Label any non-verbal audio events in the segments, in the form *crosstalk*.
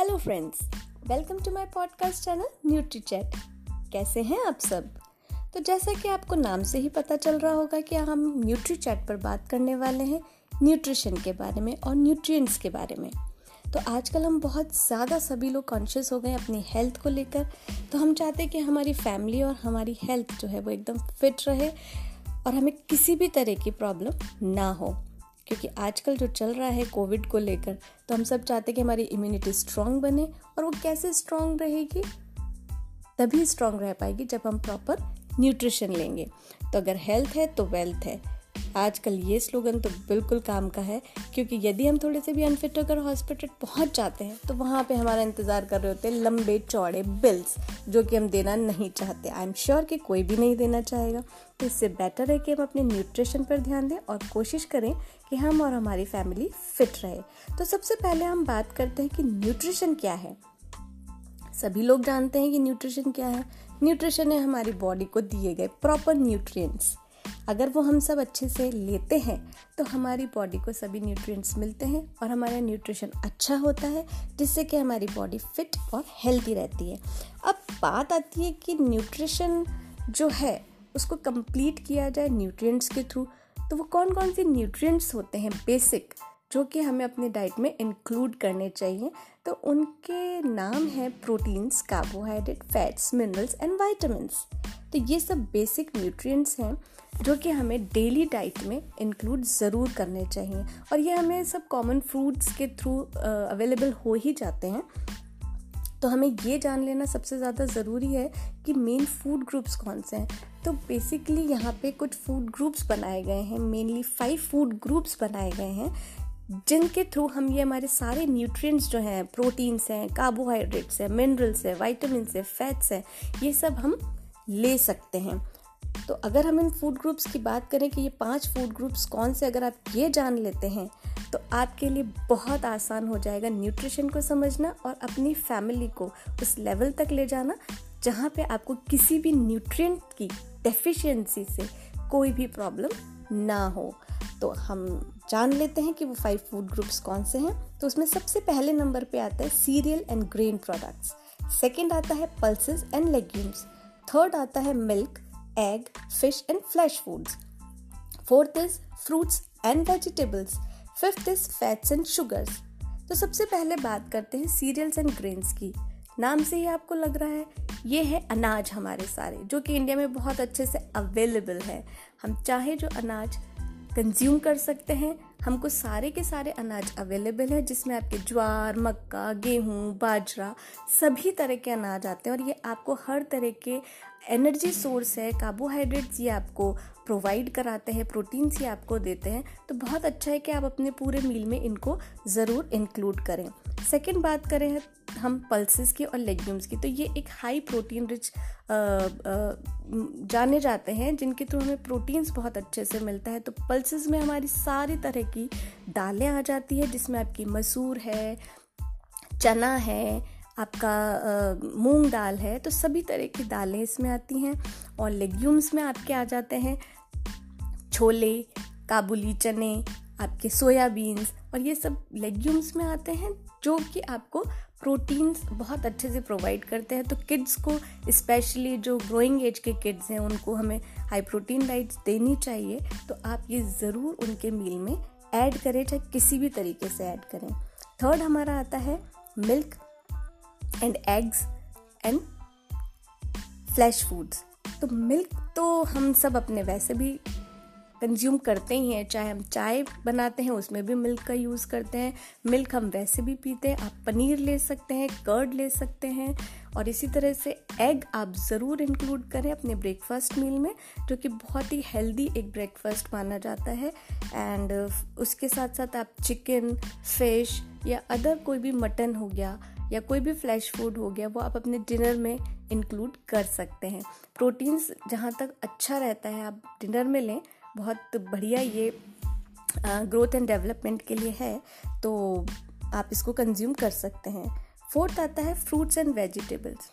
Hello friends welcome to my podcast channel Nutri Chat कैसे हैं आप सब? तो जैसा कि आपको नाम से ही पता चल रहा होगा कि हम न्यूट्री चैट पर बात करने वाले हैं न्यूट्रिशन के बारे में और न्यूट्रिएंट्स के बारे में। तो आजकल हम बहुत ज़्यादा सभी लोग कॉन्शियस हो गए अपनी हेल्थ को लेकर। तो हम चाहते हैं कि हमारी फैमिली और हमारी हेल्थ जो है वो एकदम फिट रहे और हमें किसी भी तरह की प्रॉब्लम ना हो। क्योंकि आजकल जो चल रहा है कोविड को लेकर तो हम सब चाहते हैं कि हमारी इम्यूनिटी स्ट्रांग बने और वो कैसे स्ट्रांग रहेगी? तभी स्ट्रांग रह पाएगी जब हम प्रॉपर न्यूट्रिशन लेंगे। तो अगर हेल्थ है तो वेल्थ है। आजकल ये स्लोगन तो बिल्कुल काम का है, क्योंकि यदि हम थोड़े से भी अनफिट होकर हॉस्पिटल पहुँच जाते हैं तो वहाँ पे हमारा इंतज़ार कर रहे होते हैं लंबे चौड़े बिल्स जो कि हम देना नहीं चाहते। आई एम श्योर कि कोई भी नहीं देना चाहेगा। तो इससे बेटर है कि हम अपने न्यूट्रिशन पर ध्यान दें और कोशिश करें कि हम और हमारी फैमिली फिट रहे। तो सबसे पहले हम बात करते हैं कि न्यूट्रिशन क्या है। सभी लोग जानते हैं कि न्यूट्रिशन क्या है। न्यूट्रिशन है हमारी बॉडी को दिए गए प्रॉपर न्यूट्रिएंट्स अगर वो हम सब अच्छे से लेते हैं तो हमारी बॉडी को सभी न्यूट्रिएंट्स मिलते हैं और हमारा न्यूट्रिशन अच्छा होता है, जिससे कि हमारी बॉडी फिट और हेल्दी रहती है। अब बात आती है कि न्यूट्रिशन जो है, उसको कंप्लीट किया जाए न्यूट्रिएंट्स के थ्रू तो वो कौन कौन से न्यूट्रिएंट्स होते हैं बेसिक जो कि हमें अपने डाइट में इंक्लूड करने चाहिए। तो उनके नाम हैं proteins carbohydrate fats minerals and vitamins तो ये सब बेसिक न्यूट्रिएंट्स हैं। जो कि हमें डेली डाइट में इंक्लूड ज़रूर करने चाहिए। और ये हमें सब कॉमन फ्रूट्स के थ्रू अवेलेबल हो ही जाते हैं। तो हमें ये जान लेना सबसे ज़्यादा ज़रूरी है कि मेन फ़ूड ग्रुप्स कौन से हैं। तो बेसिकली यहाँ पे कुछ फ़ूड ग्रुप्स बनाए गए हैं। मेनली फाइव फ़ूड ग्रुप्स बनाए गए हैं, जिनके थ्रू हम ये हमारे सारे न्यूट्रिएंट्स जो हैं प्रोटीन्स हैं कार्बोहाइड्रेट्स हैं मिनरल्स हैं वाइटामिन हैं फैट्स हैं, ये सब हम ले सकते हैं। तो अगर हम इन फ़ूड ग्रुप्स की बात करें कि ये पाँच फ़ूड ग्रुप्स कौन से, अगर आप ये जान लेते हैं तो आपके लिए बहुत आसान हो जाएगा न्यूट्रिशन को समझना और अपनी फैमिली को उस लेवल तक ले जाना जहाँ पे आपको किसी भी न्यूट्रिएंट की डेफिशिएंसी से कोई भी प्रॉब्लम ना हो। तो हम जान लेते हैं कि वो फाइव फ़ूड ग्रुप्स कौन से हैं। तो उसमें सबसे पहले नंबर पे आता है cereal and grain products second आता है पल्सेस एंड लेग्यूम्स थर्ड आता है milk egg fish and flesh foods fourth is fruits and vegetables fifth is fats and sugars तो सबसे पहले बात करते हैं सीरियल्स एंड ग्रेन्स की। नाम से ही आपको लग रहा है, ये है अनाज हमारे सारे, जो कि इंडिया में बहुत अच्छे से अवेलेबल है। हम चाहे जो अनाज कंज्यूम कर सकते हैं, हमको सारे के सारे अनाज अवेलेबल है, जिसमें आपके ज्वार, मक्का, गेहूँ, बाजरा, सभी तरह के अनाज आते हैं और ये आपको हर तरह के एनर्जी सोर्स है कार्बोहाइड्रेट्स ये आपको प्रोवाइड कराते हैं प्रोटीन्स ये आपको देते हैं तो बहुत अच्छा है कि आप अपने पूरे मील में इनको ज़रूर इंक्लूड करें। सेकेंड बात करें हम पल्सेस की और लेग्यूम्स की तो ये एक हाई प्रोटीन रिच जाने जाते हैं, जिनके थ्रू हमें प्रोटीन्स बहुत अच्छे से मिलता है तो पल्सेस में हमारी सारी तरह की दालें आ जाती है, जिसमें आपकी मसूर है, चना है आपका मूंग दाल है तो सभी तरह की दालें इसमें आती हैं और लेग्यूम्स में आपके आ जाते हैं। छोले, काबुली चने, आपके सोयाबीन्स और ये सब लेग्यूम्स में आते हैं, जो कि आपको प्रोटीन्स बहुत अच्छे से प्रोवाइड करते हैं। तो किड्स को स्पेशली जो ग्रोइंग एज के किड्स हैं, उनको हमें हाई प्रोटीन डाइट्स देनी चाहिए। तो आप ये ज़रूर उनके मील में ऐड करें, चाहे किसी भी तरीके से ऐड करें। थर्ड हमारा आता है milk and eggs and flesh foods तो मिल्क तो हम सब अपने वैसे भी कंज्यूम करते ही हैं। चाहे हम चाय बनाते हैं, उसमें भी मिल्क का यूज़ करते हैं। मिल्क हम वैसे भी पीते हैं। आप पनीर ले सकते हैं कर्ड ले सकते हैं। और इसी तरह से एग आप ज़रूर इंक्लूड करें अपने ब्रेकफास्ट मील में, जो कि बहुत ही हेल्दी एक ब्रेकफास्ट माना जाता है। एंड उसके साथ साथ आप चिकन फ़िश या अदर कोई भी मटन हो गया या कोई भी फ्लैश फ़ूड हो गया, वो आप अपने डिनर में इंक्लूड कर सकते हैं। प्रोटीन्स जहाँ तक अच्छा रहता है, आप डिनर में लें, बहुत बढ़िया ये ग्रोथ एंड डेवलपमेंट के लिए है तो आप इसको कंज्यूम कर सकते हैं। फोर्थ आता है fruits and vegetables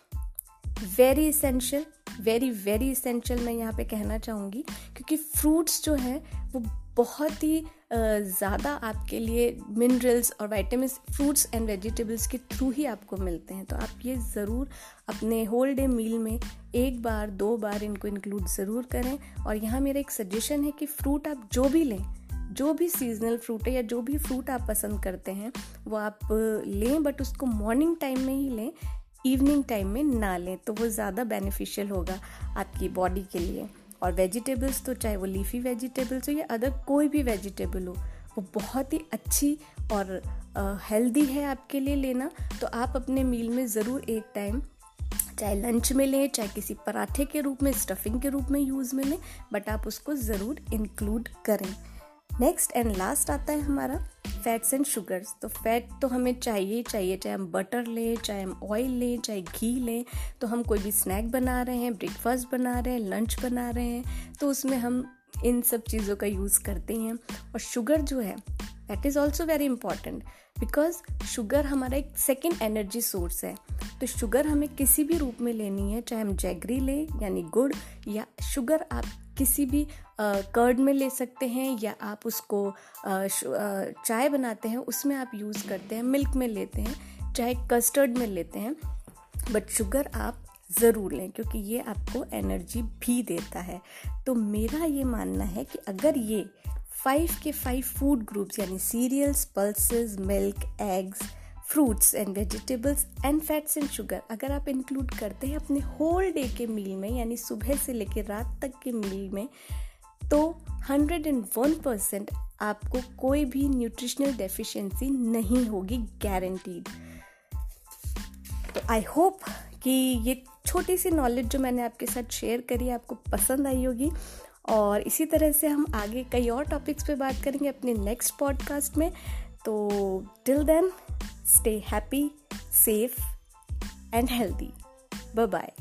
very essential very very essential मैं यहाँ पे कहना चाहूँगी, क्योंकि फ्रूट्स जो है, वो बहुत ही ज़्यादा आपके लिए मिनरल्स और वाइटामिन फ्रूट्स एंड वेजिटेबल्स के थ्रू ही आपको मिलते हैं। तो आप ये ज़रूर अपने होल डे मील में एक बार, दो बार इनको इंक्लूड ज़रूर करें। और यहाँ मेरा एक सजेशन है कि फ्रूट आप जो भी लें, जो भी सीजनल फ्रूट है या जो भी फ्रूट आप पसंद करते हैं, वो आप लें बट उसको मॉर्निंग टाइम में ही लें इवनिंग टाइम में ना लें तो वो ज़्यादा बेनिफिशियल होगा आपकी बॉडी के लिए। और वेजिटेबल्स तो चाहे वो लीफी वेजिटेबल्स हो या अदर कोई भी वेजिटेबल हो, वो बहुत ही अच्छी और हेल्दी है आपके लिए लेना। तो आप अपने मील में ज़रूर एक टाइम चाहे लंच में लें, चाहे किसी पराठे के रूप में स्टफिंग के रूप में यूज़ में लें बट आप उसको ज़रूर इंक्लूड करें। नेक्स्ट एंड लास्ट आता है हमारा फैट्स एंड शुगर्स तो फैट तो हमें चाहिए ही चाहिए, चाहे हम बटर लें, चाहे हम ऑयल लें, चाहे घी लें तो हम कोई भी स्नैक बना रहे हैं ब्रेकफास्ट बना रहे हैं लंच बना रहे हैं तो उसमें हम इन सब चीज़ों का यूज़ करते हैं। और शुगर जो है that is also very important because sugar हमारा एक सेकेंड एनर्जी सोर्स है। तो शुगर हमें किसी भी रूप में लेनी है, चाहे हम जैगरी लें, यानी गुड़, या शुगर आप किसी भी कर्ड में ले सकते हैं या आप उसको चाय बनाते हैं, उसमें आप यूज़ करते हैं मिल्क में लेते हैं, चाहे कस्टर्ड में लेते हैं बट शुगर आप ज़रूर लें क्योंकि ये आपको एनर्जी भी देता है। तो मेरा ये मानना है कि अगर ये फाइव के फाइव फ़ूड ग्रुप्स यानी cereals pulses milk eggs fruits and vegetables and fats and sugar अगर आप इंक्लूड करते हैं अपने होल डे के मील में, यानी सुबह से लेकर रात तक के मील में तो 101 परसेंट आपको कोई भी न्यूट्रिशनल डेफिशिएंसी नहीं होगी गारंटीड तो आई होप कि ये छोटी सी नॉलेज जो मैंने आपके साथ शेयर करी आपको पसंद आई होगी। और इसी तरह से हम आगे कई और टॉपिक्स पे बात करेंगे अपने नेक्स्ट पॉडकास्ट में। तो till then happy, safe, and healthy. Bye bye.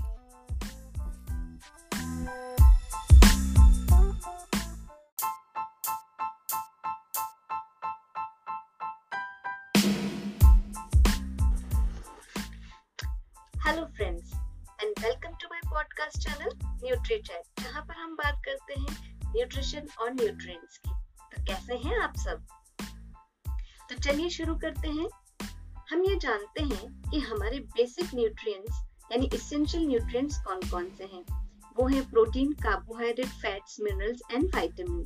Hello friends and welcome to my podcast channel Nutri Chat जहाँ पर हम बात करते हैं न्यूट्रिशन और न्यूट्रिएंट्स की तो कैसे हैं आप सब तो चलिए शुरू करते हैं। हम ये जानते हैं कि हमारे बेसिक न्यूट्रिएंट्स यानी इसेंशियल न्यूट्रिएंट्स कौन कौन से हैं? वो हैं protein carbohydrate fats minerals and vitamin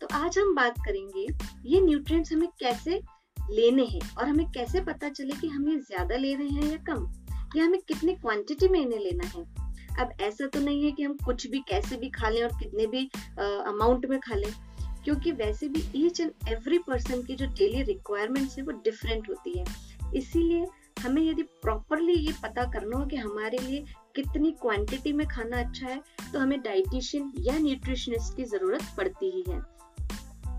तो आज हम बात करेंगे, ये न्यूट्रिएंट्स हमें कैसे लेने हैं और हमें कैसे पता चले कि हम ये ज़्यादा ले रहे हैं या कम? या हमें कितने क्वांटिटी में इन्हें लेना है? अब ऐसा तो नहीं है कि हम कुछ भी, कैसे भी खा लें और कितने भी अमाउंट में खा लें। क्योंकि वैसे भी ईच एंड एवरी पर्सन की जो डेली रिक्वायरमेंट्स है वो डिफरेंट होती है। इसीलिए हमें यदि प्रॉपरली ये पता करना हो कि हमारे लिए कितनी क्वांटिटी में खाना अच्छा है तो हमें डाइटिशियन या न्यूट्रिशनिस्ट की ज़रूरत पड़ती ही है।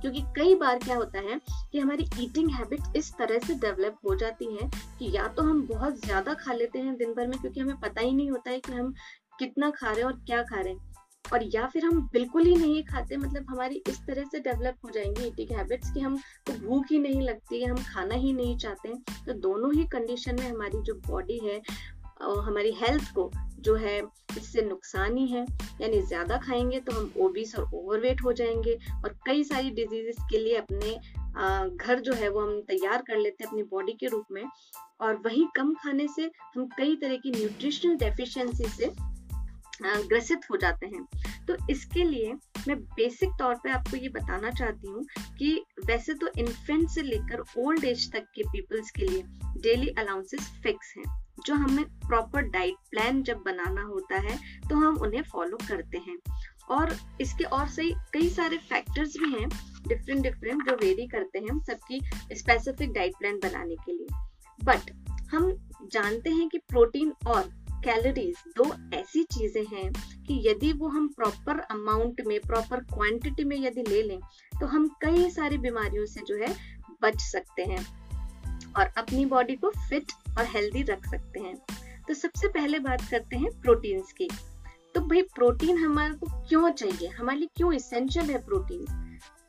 क्योंकि कई बार क्या होता है कि हमारी ईटिंग हैबिट इस तरह से डेवलप हो जाती है कि या तो हम बहुत ज़्यादा खा लेते हैं दिन भर में, क्योंकि हमें पता ही नहीं होता है कि हम कितना खा रहे हैं और क्या खा रहे हैं। और या फिर हम बिल्कुल ही नहीं खाते मतलब हमारी इस तरह से डेवलप हो जाएँगी ईटिंग हैबिट्स कि हम तो भूख ही नहीं लगती है, हम खाना ही नहीं चाहते हैं। तो दोनों ही कंडीशन में हमारी जो बॉडी है हमारी हेल्थ को जो है, इससे नुकसान ही है। यानी ज़्यादा खाएँगे तो हम ओबीस और ओवरवेट हो जाएँगे और कई सारी डिजीजेस के लिए अपने घर जो है वो हम तैयार कर लेते हैं अपनी बॉडी के रूप में। और वही कम खाने से हम कई तरह की न्यूट्रिशनल डेफिशिएंसी से ग्रसित हो जाते हैं। तो इसके लिए मैं बेसिक तौर पे आपको ये बताना चाहती हूँ कि वैसे तो इन्फेंट से लेकर ओल्ड एज तक के पीपल्स के लिए डेली अलाउंसेस फिक्स हैं। जो हमें प्रॉपर डाइट प्लान जब बनाना होता है तो हम उन्हें फॉलो करते हैं। और इसके और सही, कई सारे फैक्टर्स भी हैं डिफरेंट डिफरेंट जो वेरी करते हैं सबकी स्पेसिफिक डाइट प्लान बनाने के लिए। बट हम जानते हैं कि प्रोटीन और कैलोरीज दो ऐसी चीज़ें हैं कि यदि वो हम प्रॉपर अमाउंट में प्रॉपर क्वांटिटी में यदि ले लें तो हम कई सारी बीमारियों से जो है बच सकते हैं और अपनी बॉडी को फिट और हेल्दी रख सकते हैं। तो सबसे पहले बात करते हैं प्रोटीन्स की। तो भाई प्रोटीन हमारे को क्यों चाहिए? हमारे लिए क्यों इसेंशियल है प्रोटीन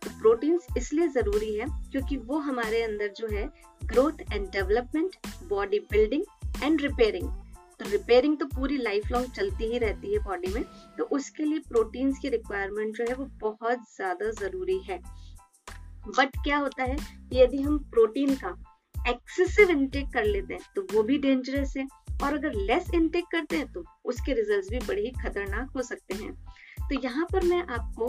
तो प्रोटीन्स इसलिए ज़रूरी है क्योंकि वो हमारे अंदर जो है growth and development body building and repairing तो रिपेयरिंग तो पूरी लाइफ लॉन्ग चलती ही रहती है बॉडी में तो उसके लिए प्रोटीन्स की रिक्वायरमेंट जो है वो बहुत ज़्यादा ज़रूरी है। बट क्या होता है, यदि हम प्रोटीन का एक्सेसिव इनटेक कर लेते हैं तो वो भी डेंजरस है। और अगर लेस इनटेक करते हैं तो उसके रिजल्ट्स भी बड़े ही खतरनाक हो सकते हैं। तो यहाँ पर मैं आपको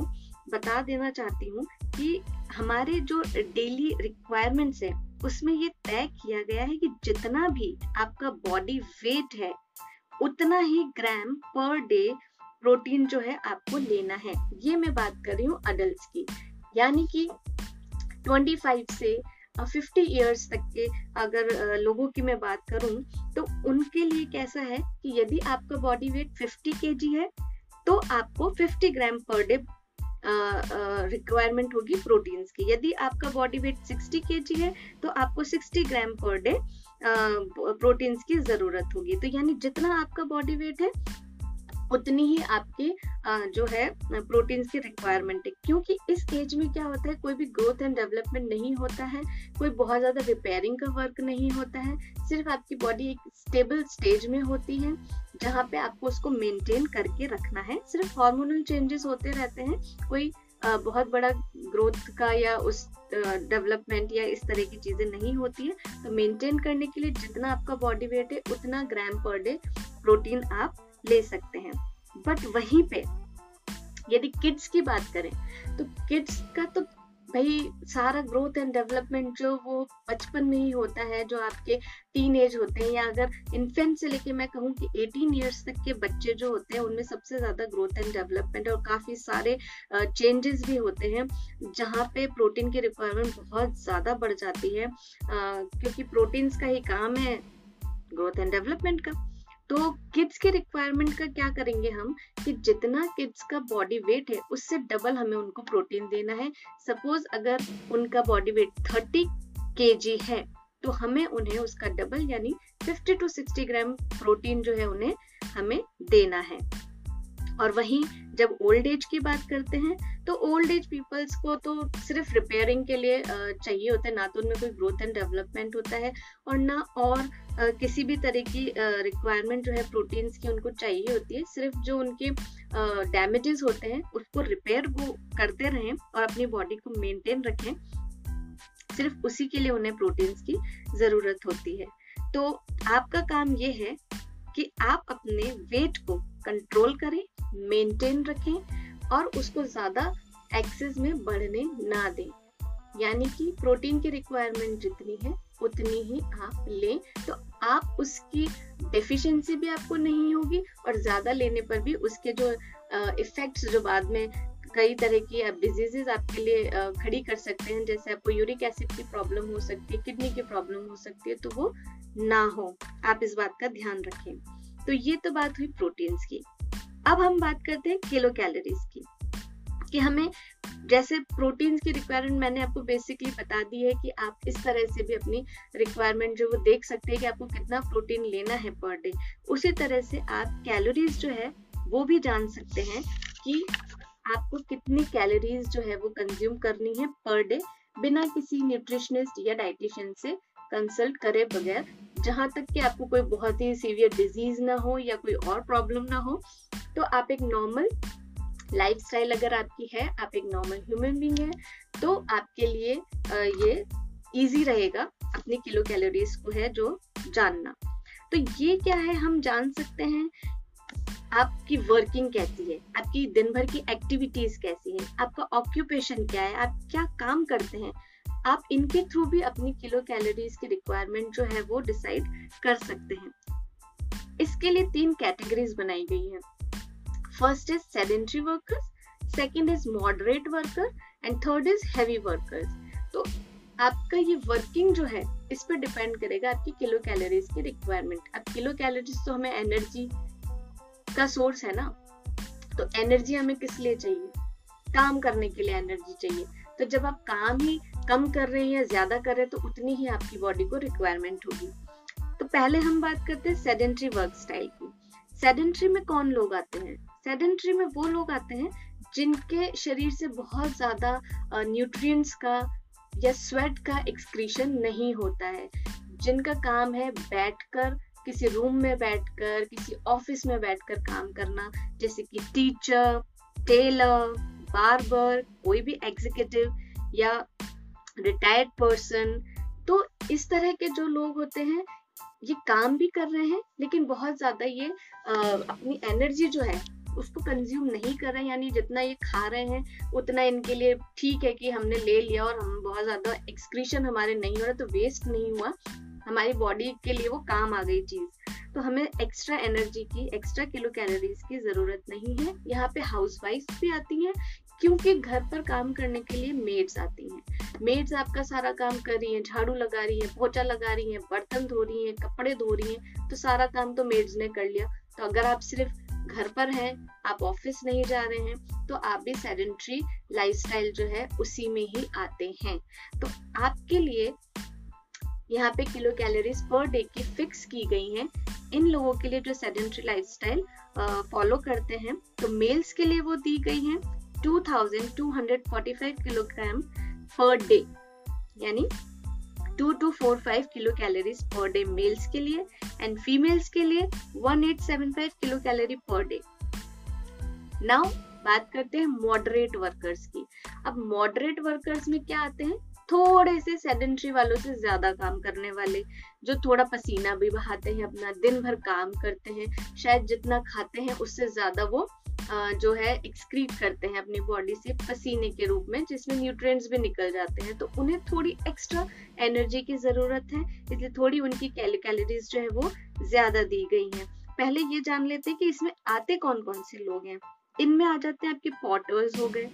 बता देना चाहती हूँ कि हमारे जो डेली रिक्वायरमेंट्स है उसमें ये तय किया गया है कि जितना भी आपका बॉडी वेट है, उतना ही ग्राम पर डे प्रोटीन जो है आपको लेना है। ये मैं बात कर रही हूँ अडल्ट की। यानी कि 25 से 50 इयर्स तक के अगर लोगों की मैं बात करूँ तो उनके लिए कैसा है कि यदि आपका बॉडी वेट 50 के है तो आपको 50 ग्राम पर डे रिक्वायरमेंट होगी प्रोटीन्स की। यदि आपका बॉडी वेट 60 के है तो आपको 60 ग्राम पर डे प्रोटीन्स की ज़रूरत होगी। तो यानी जितना आपका बॉडी वेट है उतनी ही आपके जो है, प्रोटीन्स की रिक्वायरमेंट है। क्योंकि इस एज में क्या होता है, कोई भी ग्रोथ एंड डेवलपमेंट नहीं होता है, कोई बहुत ज़्यादा रिपेयरिंग का वर्क नहीं होता है, सिर्फ़ आपकी बॉडी एक स्टेबल स्टेज में होती है, जहाँ पे आपको उसको मेंटेन करके रखना है। सिर्फ़ हार्मोनल चेंजेस होते रहते हैं, कोई बहुत बड़ा ग्रोथ का या उस डेवलपमेंट या इस तरह की चीज़ें नहीं होती है तो मेंटेन करने के लिए जितना आपका बॉडी वेट है, उतना ग्राम पर डे प्रोटीन आप ले सकते हैं। बट वहीं पे, यदि किड्स की बात करें तो किड्स का तो भाई सारा ग्रोथ एंड डेवलपमेंट जो वो बचपन में ही होता है, जो आपके टीन एज होते हैं, या अगर इन्फेंट से लेके मैं कहूँ कि 18 इयर्स तक के बच्चे जो होते हैं, उनमें सबसे ज़्यादा ग्रोथ एंड डेवलपमेंट और काफ़ी सारे चेंजेस भी होते हैं, जहाँ पे प्रोटीन की रिक्वायरमेंट बहुत ज़्यादा बढ़ जाती है। क्योंकि प्रोटीन्स का ही काम है ग्रोथ एंड डेवलपमेंट का। तो किड्स के रिक्वायरमेंट का क्या करेंगे हम? कि जितना किड्स का बॉडी वेट है, उससे डबल हमें उनको प्रोटीन देना है। सपोज़ अगर उनका बॉडी वेट थर्टी के है तो हमें उन्हें उसका डबल यानी 50 टू 60 ग्राम प्रोटीन जो है उन्हें हमें देना है। और वहीं जब ओल्ड एज की बात करते हैं तो ओल्ड एज पीपल्स को तो सिर्फ़ रिपेयरिंग के लिए चाहिए होता है, ना तो उनमें कोई ग्रोथ एंड डेवलपमेंट होता है और ना और किसी भी तरह की रिक्वायरमेंट जो है प्रोटीन्स की उनको चाहिए होती है, सिर्फ़ जो उनके डैमेजेस होते हैं, उसको रिपेयर वो करते रहें और अपनी बॉडी को मेंटेन रखें, सिर्फ़ उसी के लिए उन्हें प्रोटीन्स की ज़रूरत होती है। तो आपका काम ये है कि आप अपने वेट को कंट्रोल करें मेंटेन रखें और उसको ज़्यादा एक्सेस में बढ़ने ना दें। यानी कि प्रोटीन की रिक्वायरमेंट जितनी है, उतनी ही आप लें। तो आप उसकी डेफिशिएंसी भी आपको नहीं होगी और ज़्यादा लेने पर भी उसके जो इफेक्ट्स जो बाद में कई तरह की आप डिजीजेस आपके लिए खड़ी कर सकते हैं। जैसे आपको यूरिक एसिड की प्रॉब्लम हो सकती है किडनी की प्रॉब्लम हो सकती है तो वो ना हो, आप इस बात का ध्यान रखें। तो ये तो बात हुई प्रोटीन्स की। अब हम बात करते हैं किलो कैलोरीज की, कि हमें जैसे प्रोटीन्स की रिक्वायरमेंट मैंने आपको बेसिकली बता दी है कि आप इस तरह से भी अपनी रिक्वायरमेंट जो वो देख सकते हैं कि आपको कितना प्रोटीन लेना है पर डे उसी तरह से आप कैलोरीज जो है, वो भी जान सकते हैं कि आपको कितनी कैलोरीज जो है वो कंज्यूम करनी है पर डे बिना किसी न्यूट्रिशनिस्ट या डाइटिशियन से। कंसल्ट करे बगैर, जहाँ तक कि आपको कोई बहुत ही सीवियर डिज़ीज़ ना हो या कोई और प्रॉब्लम ना हो तो आप एक नॉर्मल लाइफस्टाइल अगर आपकी है, आप एक नॉर्मल ह्यूमन बींग है तो आपके लिए ये इजी रहेगा अपनी किलो कैलोरीज को है जो जानना। तो ये क्या है हम जान सकते हैं? आपकी वर्किंग कैसी है? आपकी दिन भर की एक्टिविटीज़ कैसी है? आपका ऑक्यूपेशन क्या है? आप क्या काम करते हैं? आप इनके थ्रू भी अपनी किलो कैलोरीज की रिक्वायरमेंट जो है वो डिसाइड कर सकते हैं। इसके लिए तीन कैटेगरीज बनाई गई है। First is sedentary workers second is moderate worker and third is heavy workers तो आपका ये वर्किंग जो है, इस पर डिपेंड करेगा आपकी किलो कैलोरीज की रिक्वायरमेंट अब किलो कैलोरीज तो हमें एनर्जी का सोर्स है ना? तो एनर्जी हमें किस लिए चाहिए? काम करने के लिए एनर्जी चाहिए। तो जब आप काम ही कम कर रहे हैं या ज़्यादा कर रहे हैं तो उतनी ही आपकी बॉडी को रिक्वायरमेंट होगी। तो पहले हम बात करते हैं सेडेंट्री वर्क स्टाइल की। सेडेंट्री में कौन लोग आते हैं? सेडेंट्री में वो लोग आते हैं जिनके शरीर से बहुत ज़्यादा न्यूट्रिएंट्स का या स्वेट का एक्सक्रीशन नहीं होता है। जिनका काम है बैठकर, किसी रूम में बैठकर, किसी ऑफ़िस में बैठकर काम करना, जैसे कि टीचर टेलर बार्बर कोई भी एग्जीक्यूटिव या रिटायर्ड पर्सन तो इस तरह के जो लोग होते हैं ये काम भी कर रहे हैं लेकिन बहुत ज़्यादा ये आ, अपनी एनर्जी जो है उसको कंज्यूम नहीं कर रहे हैं यानी जितना ये खा रहे हैं उतना इनके लिए ठीक है कि हमने ले लिया और हम बहुत ज़्यादा एक्सक्रीशन हमारे नहीं हो रहा तो वेस्ट नहीं हुआ। हमारी बॉडी के लिए वो काम आ गई चीज़। तो हमें एक्स्ट्रा एनर्जी की एक्स्ट्रा किलो कैलोरीज की ज़रूरत नहीं है। यहाँ पे हाउस वाइफ भी आती हैं क्योंकि घर पर काम करने के लिए मेड्स आती हैं। मेड्स आपका सारा काम कर रही हैं, झाड़ू लगा रही है पोचा लगा रही हैं, बर्तन धो रही हैं, कपड़े धो रही हैं तो सारा काम तो मेड्स ने कर लिया। तो अगर आप सिर्फ़ घर पर हैं, आप ऑफ़िस नहीं जा रहे हैं तो आप भी सेडेंट्री लाइफस्टाइल जो है, उसी में ही आते हैं। तो आपके लिए यहाँ पे किलो कैलोरीज पर डे की फिक्स की गई हैं। इन लोगों के लिए जो सेडेंट्री लाइफस्टाइल फॉलो करते हैं तो मेल्स के लिए वो दी गई हैं। 2245 किलोग्राम पर डे यानी two two four five kilo calories per day males के लिए एंड फीमेल्स के लिए one eight seven five kilo calorie per day now बात करते हैं मॉडरेट वर्कर्स की. अब मॉडरेट वर्कर्स में क्या आते हैं? थोड़े से सेडेंट्री वालों से ज़्यादा काम करने वाले, जो थोड़ा पसीना भी बहाते हैं, अपना दिन भर काम करते हैं, शायद जितना खाते हैं उससे ज़्यादा वो जो है एक्सक्रीट करते हैं अपनी बॉडी से पसीने के रूप में, जिसमें न्यूट्रिएंट्स भी निकल जाते हैं। तो उन्हें थोड़ी एक्स्ट्रा एनर्जी की ज़रूरत है, इसलिए थोड़ी उनकी कैलोरीज जो है वो ज़्यादा दी गई हैं। पहले ये जान लेते हैं कि इसमें आते कौन कौन से लोग हैं? इनमें आ जाते हैं आपके पॉटर्स हो गए,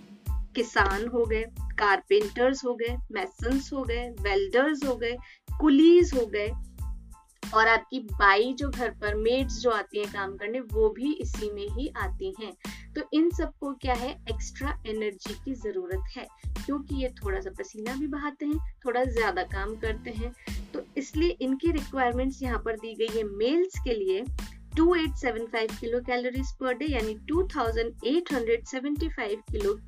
किसान हो गए कारपेंटर्स हो गए मैसन्स हो गए वेल्डर्स हो गए कुलीज हो गए। और आपकी बाई जो घर पर मेड्स जो आती हैं काम करने, वो भी इसी में ही आती हैं। तो इन सबको क्या है? एक्स्ट्रा एनर्जी की ज़रूरत है, क्योंकि ये थोड़ा सा पसीना भी बहाते हैं, थोड़ा ज़्यादा काम करते हैं। तो इसलिए इनकी रिक्वायरमेंट्स यहाँ पर दी गई है मेल्स के लिए 2875 किलो कैलोरीज पर डे यानी 2875 kilo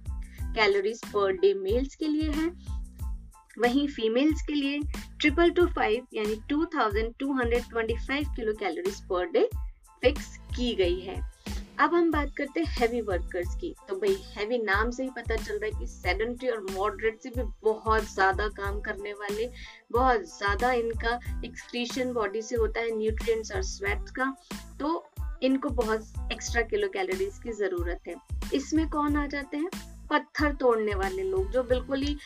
calories per day males के लिए है। वहीं फीमेल्स के लिए ट्रिपल टू फाइव यानी two thousand two hundred twenty five kilo calories per day fix की गई है। अब हम बात करते हैं हैवी वर्कर्स की। तो भाई हैवी नाम से ही पता चल रहा है कि सेडेंट्री और मॉडरेट से भी बहुत ज़्यादा काम करने वाले, बहुत ज़्यादा इनका एक्सक्रीशन बॉडी से होता है न्यूट्रिएंट्स और स्वेट का। तो इनको बहुत एक्स्ट्रा किलो कैलोरीज की ज़रूरत है। इसमें कौन आ जाते हैं? पत्थर तोड़ने वाले लोग, जो बिल्कुल ही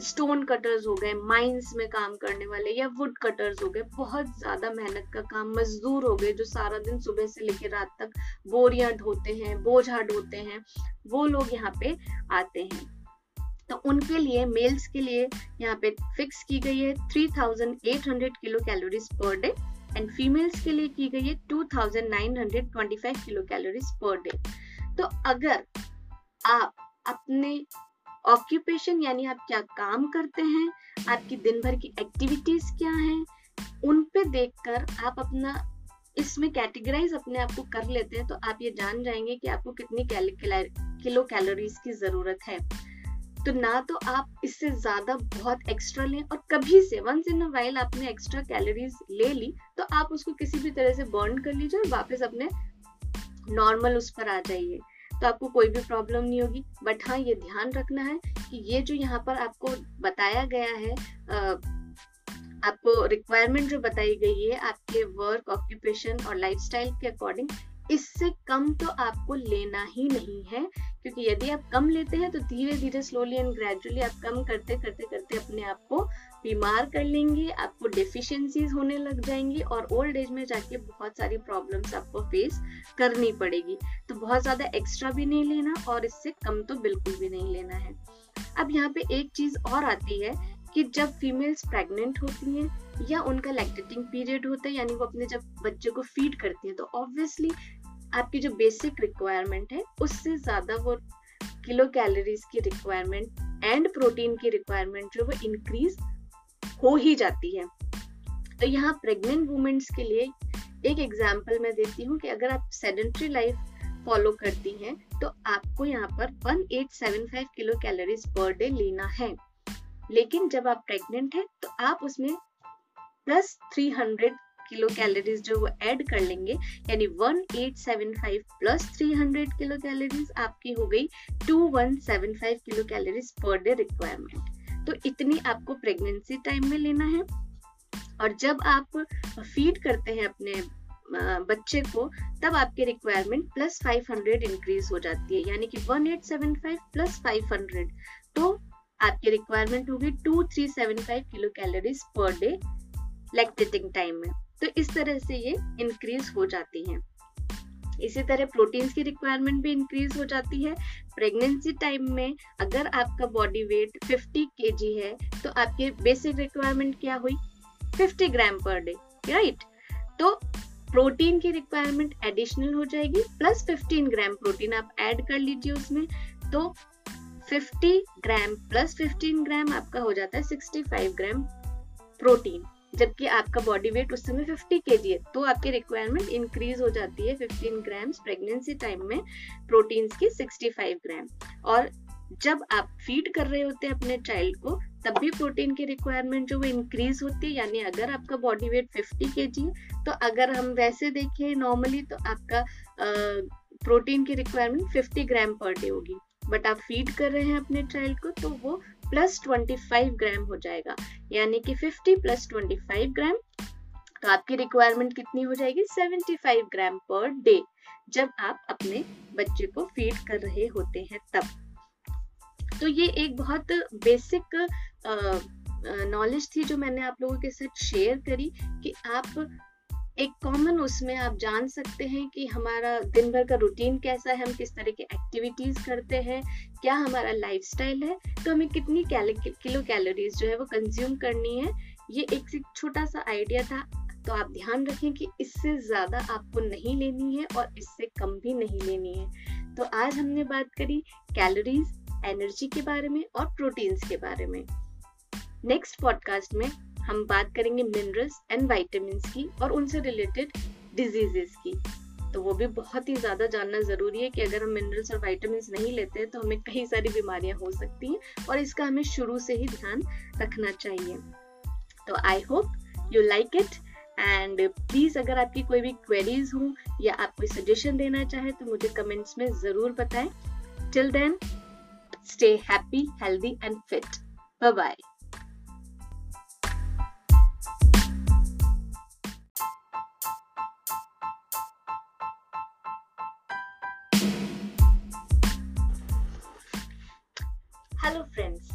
स्टोन कटर्स हो गए माइंस में काम करने वाले या वुड कटर्स हो गए, बहुत ज़्यादा मेहनत का काम, मजदूर हो गए जो सारा दिन सुबह से लेकर रात तक बोरियाँ ढोते हैं, बोझा ढोते हैं, वो लोग यहाँ पे आते हैं। तो उनके लिए मेल्स के लिए यहाँ पे फिक्स की गई है 3800 kilo calories per day and females के लिए की गई है 2925 किलो कैलोरीज पर डे तो अगर आप अपने ऑक्यूपेशन यानी आप क्या काम करते हैं, आपकी दिन भर की एक्टिविटीज़ क्या हैं, उन पे देखकर आप अपना, इसमें कैटेगराइज अपने आप को कर लेते हैं तो आप ये जान जाएँगे कि आपको कितनी किलो कैलोरीज की ज़रूरत है। तो ना तो आप इससे ज़्यादा बहुत एक्स्ट्रा लें और कभी से वंस इन वाइल आपने एक्स्ट्रा कैलोरीज ले ली तो आप उसको किसी भी तरह से बर्न कर लीजिए और वापस अपने नॉर्मल उस पर आ जाइए। तो आपको कोई भी प्रॉब्लम नहीं होगी। बट हाँ ये ध्यान रखना है कि ये जो यहाँ पर आपको बताया गया है आपको रिक्वायरमेंट जो बताई गई है, आपके वर्क ऑक्यूपेशन और लाइफस्टाइल के अकॉर्डिंग इससे कम तो आपको लेना ही नहीं है, क्योंकि यदि आप कम लेते हैं तो धीरे धीरे स्लोली एंड ग्रेजुअली आप कम करते करते करते अपने आप को बीमार कर लेंगे, आपको डिफिशियंसीज होने लग जाएँगी और ओल्ड एज में जाके बहुत सारी प्रॉब्लम्स आपको फेस करनी पड़ेगी। तो बहुत ज़्यादा एक्स्ट्रा भी नहीं लेना और इससे कम तो बिल्कुल भी नहीं लेना है। अब यहाँ पे एक चीज़ और आती है कि जब फीमेल्स प्रेग्नेंट होती हैं या उनका लैक्टेटिंग पीरियड होता है, यानी वो अपने जब बच्चे को फ़ीड करती हैं तो ऑब्वियसली आपकी जो बेसिक रिक्वायरमेंट है, उससे ज़्यादा वो किलो कैलोरीज की रिक्वायरमेंट एंड प्रोटीन की रिक्वायरमेंट जो वो इंक्रीज हो ही जाती है। तो यहाँ प्रेग्नेंट वुमेन्स के लिए एक एग्ज़ाम्पल मैं देती हूँ कि अगर आप सेडेंट्री लाइफ फॉलो करती हैं तो आपको यहाँ पर 1875 किलो कैलोरीज पर डे लेना है। लेकिन जब आप प्रेग्नेंट हैं तो आप उसमें प्लस 300 किलो कैलोरीज जो वो ऐड कर लेंगे, यानी 1875 प्लस 300 किलो कैलोरीज आपकी हो गई 2175 kilo calories per day requirement तो इतनी आपको प्रेगनेंसी टाइम में लेना है। और जब आप फ़ीड करते हैं अपने बच्चे को, तब आपके रिक्वायरमेंट प्लस 500 इंक्रीज हो जाती है। यानी कि 1875 प्लस 500 तो आपकी रिक्वायरमेंट होगी 2375 kilo calories per day lactating time में। तो इस तरह से ये इंक्रीज हो जाती है। इसी तरह प्रोटीन्स की रिक्वायरमेंट भी इंक्रीज हो जाती है। प्रेगनेंसी टाइम में अगर आपका बॉडी वेट 50 के है तो आपकी बेसिक रिक्वायरमेंट क्या हुई? 50 ग्राम पर डे राइट तो प्रोटीन की रिक्वायरमेंट एडिशनल हो जाएगी प्लस 15 ग्राम प्रोटीन आप ऐड कर लीजिए उसमें तो 50 ग्राम प्लस 15 ग्राम आपका हो जाता है 65 ग्राम प्रोटीन जबकि आपका बॉडी वेट उस समय 50 के है तो आपकी रिक्वायरमेंट इंक्रीज हो जाती है 15 ग्राम प्रेगनेंसी टाइम में प्रोटीन्स की 65 ग्राम और जब आप फ़ीड कर रहे होते हैं अपने चाइल्ड को, तब भी प्रोटीन की रिक्वायरमेंट जो वो इंक्रीज होती है, यानी अगर आपका बॉडी वेट 50 के जी तो अगर हम वैसे देखें नॉर्मली तो आपका प्रोटीन की रिक्वायरमेंट 50 ग्राम पर डे होगी. बट आप फ़ीड कर रहे हैं अपने चाइल्ड को तो वो प्लस 25 ग्राम हो जाएगा। यानी कि 50 प्लस 25 ग्राम तो आपकी रिक्वायरमेंट कितनी हो जाएगी? 75 ग्राम पर डे जब आप अपने बच्चे को फ़ीड कर रहे होते हैं तब। तो ये एक बहुत बेसिक नॉलेज थी जो मैंने आप लोगों के साथ शेयर करी कि आप एक कॉमन उसमें आप जान सकते हैं कि हमारा दिन भर का रूटीन कैसा है, हम किस तरह की एक्टिविटीज़ करते हैं, क्या हमारा लाइफस्टाइल है तो हमें कितनी किलो कैलोरीज जो है वो कंज्यूम करनी है, ये एक छोटा सा आइडिया था। तो आप ध्यान रखें कि इससे ज़्यादा आपको नहीं लेनी है और इससे कम भी नहीं लेनी है। तो आज हमने बात करी कैलोरीज एनर्जी के बारे में और प्रोटीन्स के बारे में। नेक्स्ट पॉडकास्ट में हम बात करेंगे मिनरल्स एंड वाइटामिन की और उनसे रिलेटेड डिजीजेस की। तो वो भी बहुत ही ज़्यादा जानना ज़रूरी है कि अगर हम मिनरल्स और वाइटामिन नहीं लेते हैं तो हमें कई सारी बीमारियाँ हो सकती हैं और इसका हमें शुरू से ही ध्यान रखना चाहिए। तो I hope you like it and please अगर आपकी कोई भी क्वेरीज हो या आप कोई सजेशन देना चाहे तो मुझे कमेंट्स में ज़रूर बताएँ। Till then stay happy healthy and fit bye bye hello friends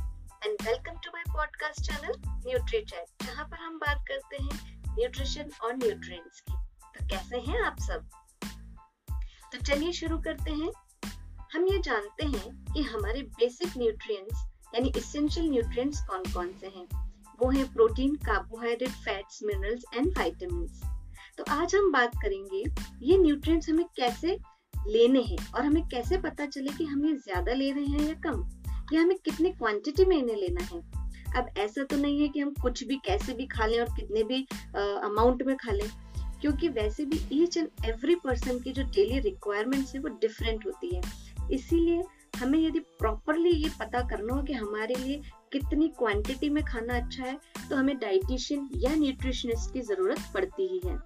and welcome to my podcast channel Nutri Chat जहाँ पर हम बात करते हैं न्यूट्रिशन और न्यूट्रिएंट्स की। तो कैसे हैं आप सब? तो चलिए शुरू करते हैं। हम ये जानते हैं कि हमारे बेसिक न्यूट्रिएंट्स यानी इसेंशियल न्यूट्रिएंट्स कौन-कौन से हैं? वो है protein carbohydrate fats minerals and vitamins तो आज हम बात करेंगे, ये न्यूट्रिएंट्स हमें कैसे लेने हैं और हमें कैसे पता चले कि हम ये ज़्यादा ले रहे हैं या कम? या हमें कितने क्वांटिटी में इन्हें लेना है। अब ऐसा तो नहीं है कि हम कुछ भी कैसे भी खा लें और कितने भी अमाउंट में खा लें, क्योंकि वैसे भी ईच एंड एवरी पर्सन की जो डेली रिक्वायरमेंट्स है वो डिफरेंट होती है। इसीलिए हमें यदि प्रॉपरली ये पता करना हो कि हमारे लिए कितनी क्वांटिटी में खाना अच्छा है तो हमें डाइटिशियन या न्यूट्रिशनिस्ट की ज़रूरत पड़ती ही है।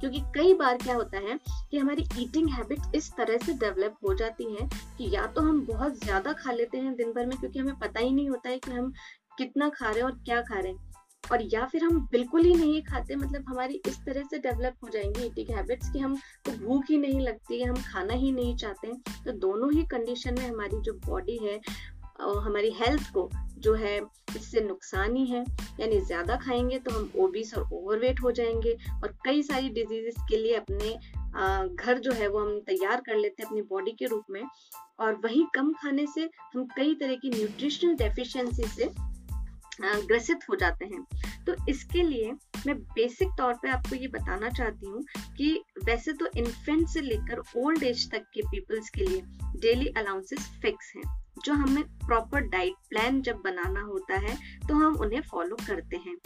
क्योंकि कई बार क्या होता है कि हमारी ईटिंग हैबिट इस तरह से डेवलप हो जाती है कि या तो हम बहुत ज़्यादा खा लेते हैं दिन भर में, क्योंकि हमें पता ही नहीं होता है कि हम कितना खा रहे हैं और क्या खा रहे हैं। और या फिर हम बिल्कुल ही नहीं खाते मतलब हमारी इस तरह से डेवलप हो जाएँगी ईटिंग हैबिट्स कि हमको भूख ही नहीं लगती है हम खाना ही नहीं चाहते हैं। तो दोनों ही कंडीशन में हमारी जो बॉडी है हमारी हेल्थ को जो है, इससे नुकसान ही है। यानी ज़्यादा खाएँगे तो हम ओबीस और ओवरवेट हो जाएँगे और कई सारी डिजीजेस के लिए अपने घर जो है वो हम तैयार कर लेते हैं अपनी बॉडी के रूप में। और वही कम खाने से हम कई तरह की न्यूट्रिशनल डेफिशिएंसी से ग्रसित हो जाते हैं। तो इसके लिए मैं बेसिक तौर पे आपको ये बताना चाहती हूँ कि वैसे तो इन्फेंट से लेकर ओल्ड एज तक के पीपल्स के लिए डेली अलाउंसेस फिक्स हैं। जो हमें प्रॉपर डाइट प्लान जब बनाना होता है तो हम उन्हें फॉलो करते हैं।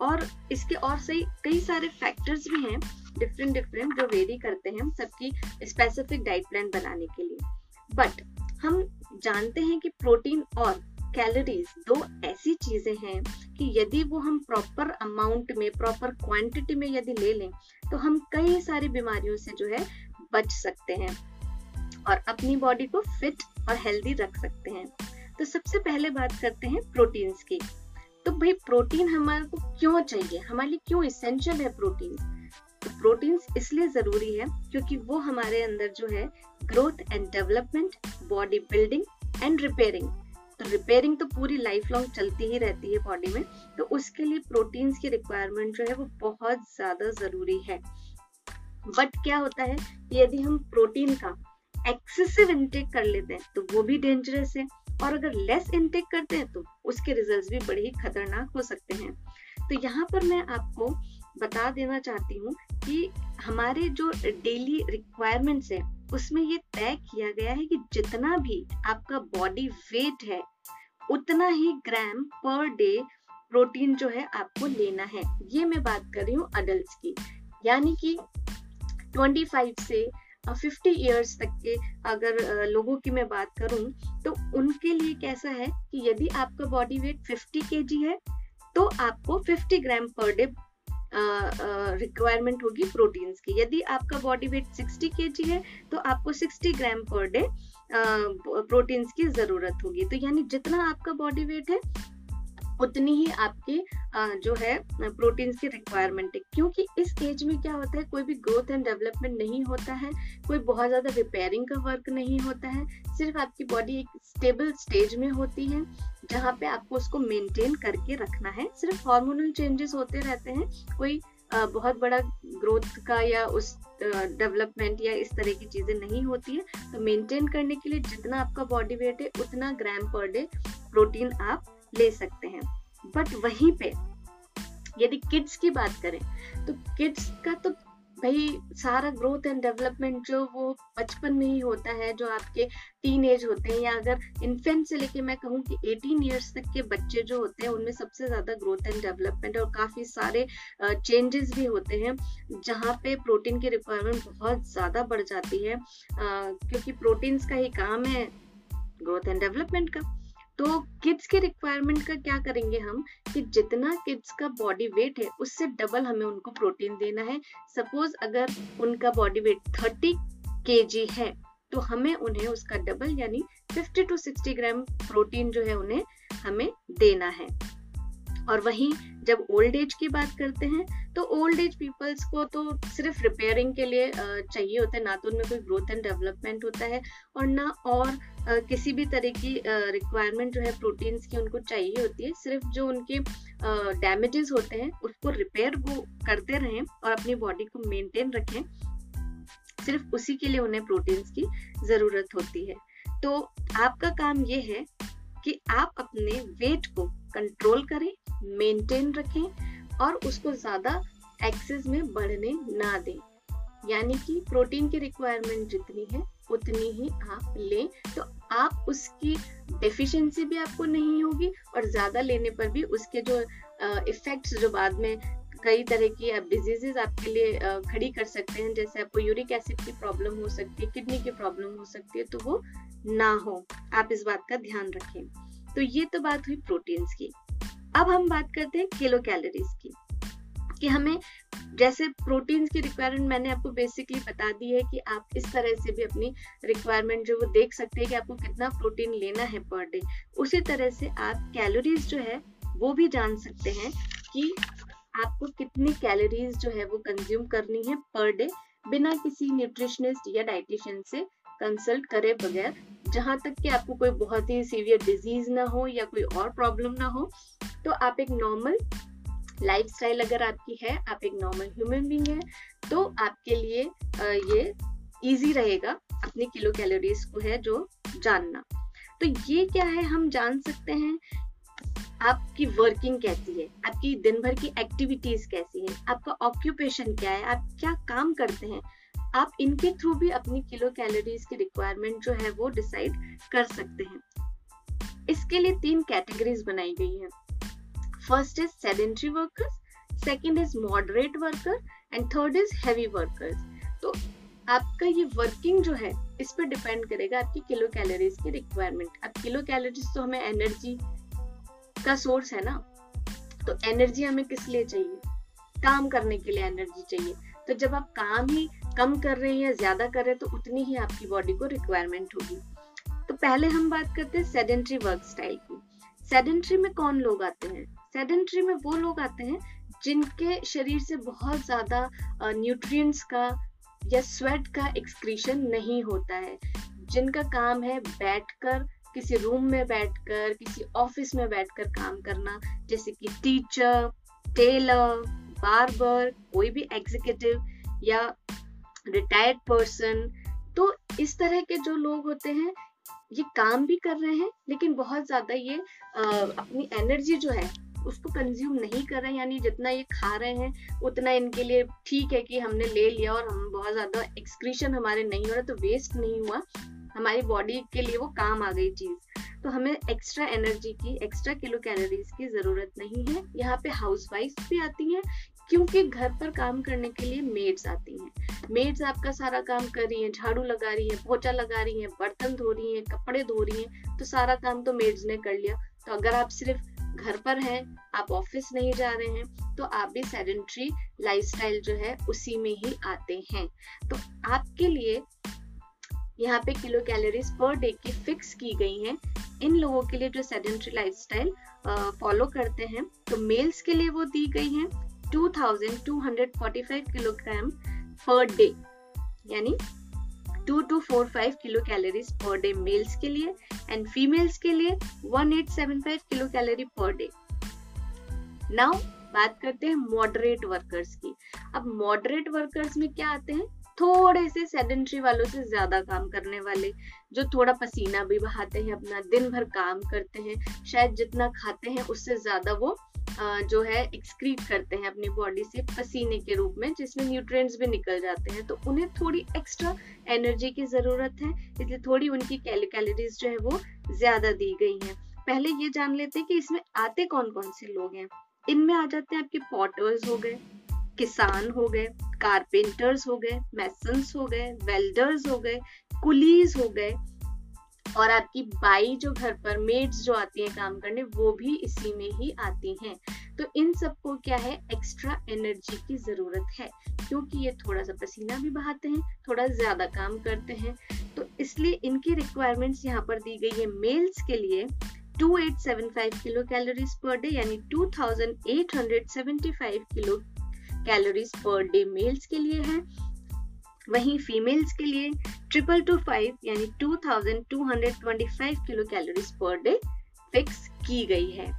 और इसके और सही, कई सारे फैक्टर्स भी हैं डिफरेंट डिफरेंट जो वेरी करते हैं सबकी स्पेसिफिक डाइट प्लान बनाने के लिए। बट हम जानते हैं कि प्रोटीन और कैलोरीज दो ऐसी चीज़ें हैं कि यदि वो हम प्रॉपर अमाउंट में प्रॉपर क्वांटिटी में यदि ले लें तो हम कई सारी बीमारियों से जो है बच सकते हैं। और अपनी बॉडी को फिट और हेल्दी रख सकते हैं। तो सबसे पहले बात करते हैं प्रोटीन्स की। तो भाई प्रोटीन हमारे को क्यों चाहिए? हमारे लिए क्यों इसेंशियल है प्रोटीन तो प्रोटीन्स इसलिए ज़रूरी है क्योंकि वो हमारे अंदर जो है growth and development body building and repairing तो रिपेयरिंग तो पूरी लाइफ लॉन्ग चलती ही रहती है बॉडी में। तो उसके लिए प्रोटीन्स की रिक्वायरमेंट जो है वो बहुत ज़्यादा ज़रूरी है। बट क्या होता है? यदि हम प्रोटीन का एक्सेसिव इंटेक कर लेते हैं तो वो भी डेंजरस है। और अगर लेस इंटेक करते हैं तो उसके रिजल्ट्स भी बड़े ही खतरनाक हो सकते हैं। तो यहाँ पर मैं आपको बता देना चाहती हूँ कि हमारे जो डेली रिक्वायरमेंट्स है, उसमें ये तय किया गया है कि जितना भी आपका बॉडी वेट है, उतना ही ग्राम पर डे प्रोटीन जो है आपको लेना है। ये मैं बात कर रही हूँ अडल्ट की। यानी कि 25 से फिफ्टी ईयर्स तक के अगर लोगों की मैं बात करूँ तो उनके लिए कैसा है कि यदि आपका बॉडी वेट 50 के है तो आपको 50 ग्राम पर डे रिक्वायरमेंट होगी प्रोटीन्स की। यदि आपका बॉडी वेट 60 के है तो आपको 60 ग्राम पर डे प्रोटीन्स की ज़रूरत होगी। तो यानी जितना आपका बॉडी वेट है उतनी ही आपकी जो है, प्रोटीन्स की रिक्वायरमेंट है। क्योंकि इस एज में क्या होता है, कोई भी ग्रोथ एंड डेवलपमेंट नहीं होता है, कोई बहुत ज़्यादा रिपेयरिंग का वर्क नहीं होता है, सिर्फ़ आपकी बॉडी एक स्टेबल स्टेज में होती है, जहाँ पे आपको उसको मेंटेन करके रखना है। सिर्फ़ हार्मोनल चेंजेस होते रहते हैं, कोई बहुत बड़ा ग्रोथ का या उस डेवलपमेंट या इस तरह की चीज़ें नहीं होती है। तो मेंटेन करने के लिए जितना आपका बॉडी वेट है, उतना ग्राम पर डे प्रोटीन आप ले सकते हैं। बट वहीं पे यदि किड्स की बात करें तो किड्स का तो भाई सारा ग्रोथ एंड डेवलपमेंट जो वो बचपन में ही होता है, जो आपके टीन एज होते हैं, या अगर इन्फेंट से लेके मैं कहूँ कि 18 इयर्स तक के बच्चे जो होते हैं, उनमें सबसे ज़्यादा ग्रोथ एंड डेवलपमेंट और काफ़ी सारे चेंजेस भी होते हैं, जहाँ पे प्रोटीन की रिक्वायरमेंट बहुत ज़्यादा बढ़ जाती है। क्योंकि प्रोटीन्स का ही काम है ग्रोथ एंड डेवलपमेंट का। तो किड्स के रिक्वायरमेंट का क्या करेंगे हम? कि जितना किड्स का बॉडी वेट है, उससे डबल हमें उनको प्रोटीन देना है। सपोज़ अगर उनका बॉडी वेट थर्टी के है तो हमें उन्हें उसका डबल यानी 50 टू 60 ग्राम प्रोटीन जो है उन्हें हमें देना है। और वहीं जब ओल्ड एज की बात करते हैं तो ओल्ड एज पीपल्स को तो सिर्फ़ रिपेयरिंग के लिए चाहिए होता है, ना तो उनमें कोई ग्रोथ एंड डेवलपमेंट होता है, और ना और किसी भी तरह की रिक्वायरमेंट जो है प्रोटीन्स की उनको चाहिए होती है, सिर्फ़ जो उनके डैमेजेस होते हैं, उसको रिपेयर वो करते रहें और अपनी बॉडी को मेंटेन रखें। सिर्फ़ उसी के लिए उन्हें प्रोटीन्स की ज़रूरत होती है। तो आपका काम ये है कि आप अपने वेट को कंट्रोल करें मेंटेन रखें और उसको ज़्यादा एक्सेस में बढ़ने ना दें। यानी कि प्रोटीन की रिक्वायरमेंट जितनी है, उतनी ही आप लें। तो आप उसकी डेफिशिएंसी भी आपको नहीं होगी और ज़्यादा लेने पर भी उसके जो इफेक्ट्स जो बाद में कई तरह की आप डिजीजेस आपके लिए खड़ी कर सकते हैं। जैसे आपको यूरिक एसिड की प्रॉब्लम हो सकती है किडनी की प्रॉब्लम हो सकती है तो वो ना हो। आप इस बात का ध्यान रखें। तो ये तो बात हुई प्रोटीन्स की। अब हम बात करते हैं किलो कैलोरीज की। कि हमें जैसे प्रोटीन्स की रिक्वायरमेंट मैंने आपको बेसिकली बता दी है कि आप इस तरह से भी अपनी रिक्वायरमेंट जो वो देख सकते हैं कि आपको कितना प्रोटीन लेना है पर डे उसी तरह से आप कैलोरीज जो है, वो भी जान सकते हैं कि आपको कितनी कैलोरीज जो है वो कंज्यूम करनी है पर डे बिना किसी न्यूट्रिशनिस्ट या डाइटिशियन से कंसल्ट करे बगैर। जहाँ तक कि आपको कोई बहुत ही सीवियर डिज़ीज़ ना हो या कोई और प्रॉब्लम ना हो तो आप एक नॉर्मल लाइफस्टाइल अगर आपकी है, आप एक नॉर्मल ह्यूमन बींग है तो आपके लिए ये इजी रहेगा अपनी किलो कैलोरीज को है जो जानना। तो ये क्या है हम जान सकते हैं? आपकी वर्किंग कैसी है? आपकी दिन भर की एक्टिविटीज़ कैसी है? आपका ऑक्यूपेशन क्या है? आप क्या काम करते हैं? आप इनके थ्रू भी अपनी किलो कैलोरीज की रिक्वायरमेंट जो है वो डिसाइड कर सकते हैं। इसके लिए तीन कैटेगरीज बनाई गई हैं। First is sedentary workers second is moderate worker and third is heavy workers तो आपका ये वर्किंग जो है, इस पर डिपेंड करेगा आपकी किलो कैलोरीज की रिक्वायरमेंट अब किलो कैलोरीज तो हमें एनर्जी का सोर्स है ना? तो एनर्जी हमें किस लिए चाहिए? काम करने के लिए एनर्जी चाहिए। तो जब आप काम ही कम कर रहे हैं या ज़्यादा कर रहे हैं तो उतनी ही आपकी बॉडी को रिक्वायरमेंट होगी। तो पहले हम बात करते हैं सेडेंट्री वर्क स्टाइल की। सेडेंट्री में कौन लोग आते हैं? सेडेंट्री में वो लोग आते हैं जिनके शरीर से बहुत ज़्यादा न्यूट्रिएंट्स का या स्वेट का एक्सक्रीशन नहीं होता है। जिनका काम है बैठकर किसी रूम में बैठकर किसी ऑफ़िस में बैठकर काम करना जैसे कि टीचर टेलर बार्बर कोई भी एग्जीक्यूटिव या रिटायर्ड पर्सन तो इस तरह के जो लोग होते हैं ये काम भी कर रहे हैं लेकिन बहुत ज़्यादा ये आ, अपनी एनर्जी जो है उसको कंज्यूम नहीं कर रहे हैं, यानी जितना ये खा रहे हैं, उतना इनके लिए ठीक है कि हमने ले लिया और हम बहुत ज़्यादा एक्सक्रीशन हमारे नहीं हो रहा तो वेस्ट नहीं हुआ। हमारी बॉडी के लिए वो काम आ गई चीज़। तो हमें एक्स्ट्रा एनर्जी की एक्स्ट्रा किलो कैलोरीज की ज़रूरत नहीं है। यहाँ पे हाउस वाइफ भी आती हैं, क्योंकि घर पर काम करने के लिए मेड्स आती हैं। मेड्स आपका सारा काम कर रही हैं, झाड़ू लगा रही हैं, पोछा लगा रही हैं, बर्तन धो रही हैं, कपड़े धो रही हैं तो सारा काम तो मेड्स ने कर लिया। तो अगर आप सिर्फ़ घर पर हैं, आप ऑफ़िस नहीं जा रहे हैं तो आप भी सेडेंट्री लाइफस्टाइल जो है, उसी में ही आते हैं। तो आपके लिए यहाँ पे किलो कैलोरीज पर डे की फिक्स की गई हैं। इन लोगों के लिए जो सेडेंट्री लाइफस्टाइल फॉलो करते हैं तो मेल्स के लिए वो दी गई हैं 2245 किलोग्राम पर डे यानी two two four five kilo calories per day males के लिए एंड फीमेल्स के लिए one eight seven five kilo calorie per day now बात करते हैं मॉडरेट वर्कर्स की। अब मॉडरेट वर्कर्स में क्या आते हैं? थोड़े से सेडेंट्री वालों से ज़्यादा काम करने वाले, जो थोड़ा पसीना भी बहाते हैं, अपना दिन भर काम करते हैं, शायद जितना खाते हैं उससे ज़्यादा वो जो है एक्सक्रीट करते हैं अपनी बॉडी से पसीने के रूप में, जिसमें न्यूट्रिएंट्स भी निकल जाते हैं। तो उन्हें थोड़ी एक्स्ट्रा एनर्जी की ज़रूरत है, इसलिए थोड़ी उनकी कैलोरीज जो है वो ज़्यादा दी गई है। पहले ये जान लेते हैं कि इसमें आते कौन कौन से लोग हैं? इनमें आ जाते हैं आपके पॉटर्स हो गए, किसान हो गए कारपेंटर्स हो गए मैसन्स हो गए वेल्डर्स हो गए कुलीज हो गए और आपकी बाई जो घर पर मेड्स जो आती हैं काम करने, वो भी इसी में ही आती हैं। तो इन सबको क्या है? एक्स्ट्रा एनर्जी की ज़रूरत है, क्योंकि ये थोड़ा सा पसीना भी बहाते हैं, थोड़ा ज़्यादा काम करते हैं। तो इसलिए इनकी रिक्वायरमेंट्स यहाँ पर दी गई है मेल्स के लिए 2875 किलो कैलोरीज पर डे यानी 2875 kilo calories per day males के लिए है। वहीं फीमेल्स के लिए ट्रिपल टू फाइव यानी two thousand two hundred twenty five kilo calories per day fix की गई है।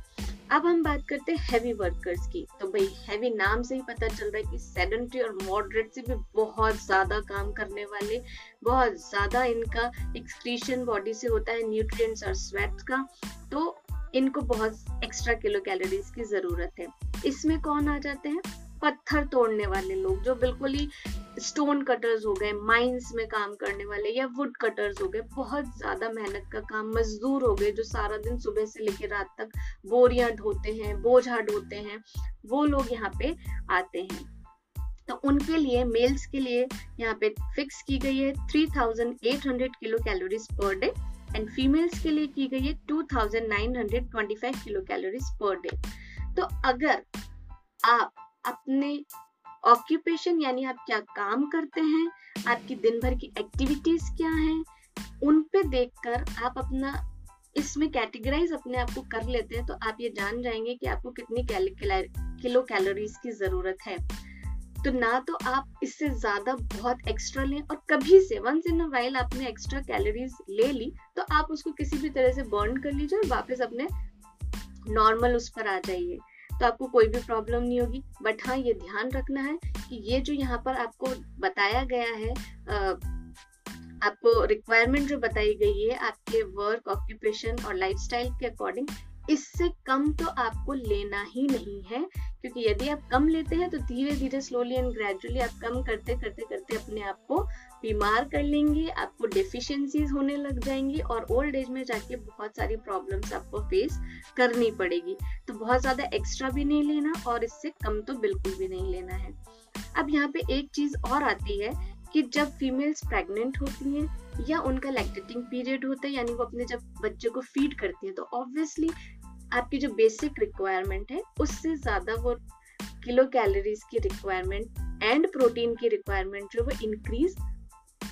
अब हम बात करते हैं हैवी वर्कर्स की। तो भाई हैवी नाम से ही पता चल रहा है कि सेडेंट्री और मॉडरेट से भी बहुत ज़्यादा काम करने वाले, बहुत ज़्यादा इनका एक्सक्रीशन बॉडी से होता है न्यूट्रिएंट्स और स्वेट का। तो इनको बहुत एक्स्ट्रा किलो कैलोरीज की ज़रूरत है। इसमें कौन आ जाते हैं? पत्थर तोड़ने वाले लोग, जो बिल्कुल ही स्टोन कटर्स हो गए माइंस में काम करने वाले या वुड कटर्स हो गए, बहुत ज़्यादा मेहनत का काम, मजदूर हो गए, जो सारा दिन सुबह से लेकर रात तक बोरियाँ ढोते हैं, बोझा ढोते हैं, वो लोग यहाँ पे आते हैं। तो उनके लिए मेल्स के लिए यहाँ पे फिक्स की गई है 3800 kilo calories per day and females के लिए की गई है 2925 किलो कैलोरीज पर डे तो अगर आप अपने ऑक्यूपेशन यानी आप क्या काम करते हैं, आपकी दिन भर की एक्टिविटीज़ क्या हैं, उन पे देखकर आप अपना, इसमें कैटेगराइज अपने आप को कर लेते हैं तो आप ये जान जाएँगे कि आपको कितनी किलो कैलोरीज की ज़रूरत है। तो ना तो आप इससे ज़्यादा बहुत एक्स्ट्रा लें और कभी से वंस इन वाइल आपने एक्स्ट्रा कैलोरीज ले ली तो आप उसको किसी भी तरह से बर्न कर लीजिए और वापस अपने नॉर्मल उस पर आ जाइए। तो आपको कोई भी प्रॉब्लम नहीं होगी। बट हाँ ये ध्यान रखना है कि ये जो यहाँ पर आपको बताया गया है आपको रिक्वायरमेंट जो बताई गई है आपके वर्क ऑक्यूपेशन और लाइफस्टाइल के अकॉर्डिंग इससे कम तो आपको लेना ही नहीं है। क्योंकि यदि आप कम लेते हैं तो धीरे धीरे स्लोली एंड ग्रेजुअली आप कम करते करते करते अपने आप को बीमार कर लेंगे, आपको डेफिशिएंसीज होने लग जाएँगी और ओल्ड एज में जाके बहुत सारी प्रॉब्लम्स आपको फेस करनी पड़ेगी। तो बहुत ज़्यादा एक्स्ट्रा भी नहीं लेना और इससे कम तो बिल्कुल भी नहीं लेना है। अब यहाँ पे एक चीज़ और आती है कि जब फीमेल्स प्रेग्नेंट होती हैं या उनका लैक्टेटिंग पीरियड होता है, यानी वो अपने जब बच्चे को फ़ीड करती हैं तो ऑब्वियसली आपकी जो बेसिक रिक्वायरमेंट है, उससे ज़्यादा वो किलो कैलोरीज की रिक्वायरमेंट एंड प्रोटीन की रिक्वायरमेंट जो वो इंक्रीज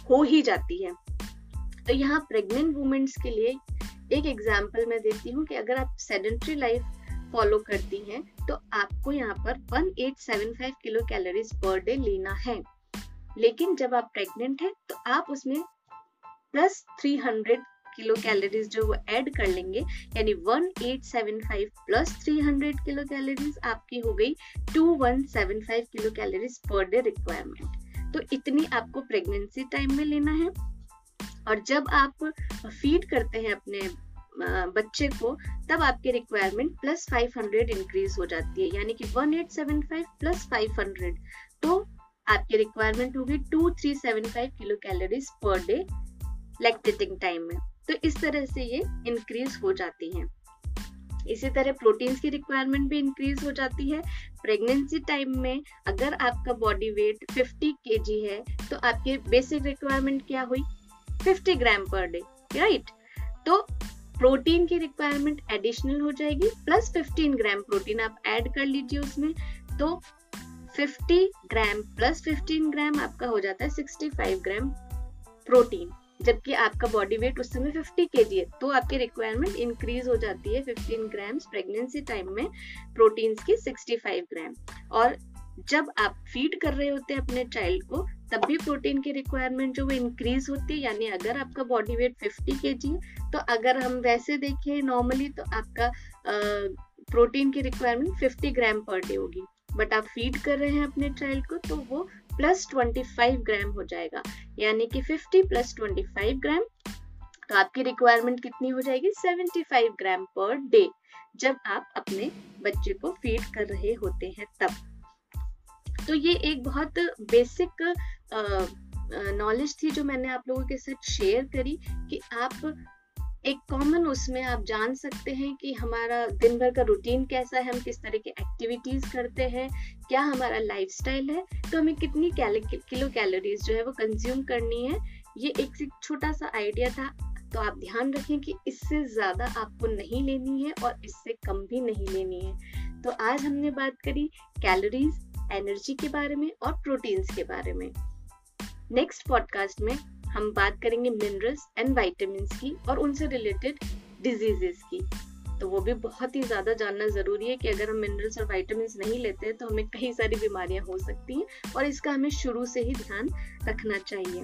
हो ही जाती है। तो यहाँ प्रेग्नेंट वुमेन्स के लिए एक एग्ज़ाम्पल मैं देती हूँ कि अगर आप सेडेंट्री लाइफ फॉलो करती हैं तो आपको यहाँ पर 1875 किलो कैलोरीज पर डे लेना है। लेकिन जब आप प्रेग्नेंट हैं तो आप उसमें प्लस 300 किलो कैलोरीज जो वो ऐड कर लेंगे, यानी 1875 प्लस 300 किलो कैलोरीज आपकी हो गई 2175 kilo calories per day requirement तो इतनी आपको प्रेगनेंसी टाइम में लेना है। और जब आप फ़ीड करते हैं अपने बच्चे को, तब आपकी रिक्वायरमेंट प्लस 500 इंक्रीज हो जाती है। यानी कि 1875 प्लस 500 तो आपकी रिक्वायरमेंट होगी 2375 kilo calories per day lactating time में। तो इस तरह से ये इंक्रीज हो जाती हैं। इसी तरह प्रोटीन्स की रिक्वायरमेंट भी इंक्रीज हो जाती है। प्रेगनेंसी टाइम में अगर आपका बॉडी वेट 50 के है तो आपकी बेसिक रिक्वायरमेंट क्या हुई? 50 ग्राम पर डे राइट तो प्रोटीन की रिक्वायरमेंट एडिशनल हो जाएगी प्लस 15 ग्राम प्रोटीन आप ऐड कर लीजिए उसमें तो 50 ग्राम प्लस 15 ग्राम आपका हो जाता है 65 ग्राम प्रोटीन जबकि आपका बॉडी वेट उस समय 50 के है तो आपकी रिक्वायरमेंट इंक्रीज हो जाती है 15 ग्राम प्रेगनेंसी टाइम में प्रोटीन्स की 65 ग्राम और जब आप फ़ीड कर रहे होते हैं अपने चाइल्ड को, तब भी प्रोटीन की रिक्वायरमेंट जो वो इंक्रीज होती है, यानी अगर आपका बॉडी वेट 50 के जी तो अगर हम वैसे देखें नॉर्मली तो आपका प्रोटीन की रिक्वायरमेंट 50 ग्राम पर डे होगी. बट आप फ़ीड कर रहे हैं अपने चाइल्ड को तो वो प्लस 25 ग्राम हो जाएगा। यानी कि 50 प्लस 25 ग्राम तो आपकी रिक्वायरमेंट कितनी हो जाएगी? 75 ग्राम पर डे जब आप अपने बच्चे को फ़ीड कर रहे होते हैं तब। तो ये एक बहुत बेसिक नॉलेज थी जो मैंने आप लोगों के साथ शेयर करी कि आप एक कॉमन उसमें आप जान सकते हैं कि हमारा दिन भर का रूटीन कैसा है, हम किस तरह की एक्टिविटीज़ करते हैं, क्या हमारा लाइफस्टाइल है तो हमें कितनी किलो कैलोरीज जो है वो कंज्यूम करनी है, ये एक छोटा सा आइडिया था। तो आप ध्यान रखें कि इससे ज़्यादा आपको नहीं लेनी है और इससे कम भी नहीं लेनी है। तो आज हमने बात करी कैलोरीज एनर्जी के बारे में और प्रोटीन्स के बारे में। नेक्स्ट पॉडकास्ट में हम बात करेंगे मिनरल्स एंड वाइटामिन की और उनसे रिलेटेड डिजीजेस की। तो वो भी बहुत ही ज़्यादा जानना ज़रूरी है कि अगर हम मिनरल्स और वाइटामिन नहीं लेते हैं तो हमें कई सारी बीमारियाँ हो सकती हैं और इसका हमें शुरू से ही ध्यान रखना चाहिए।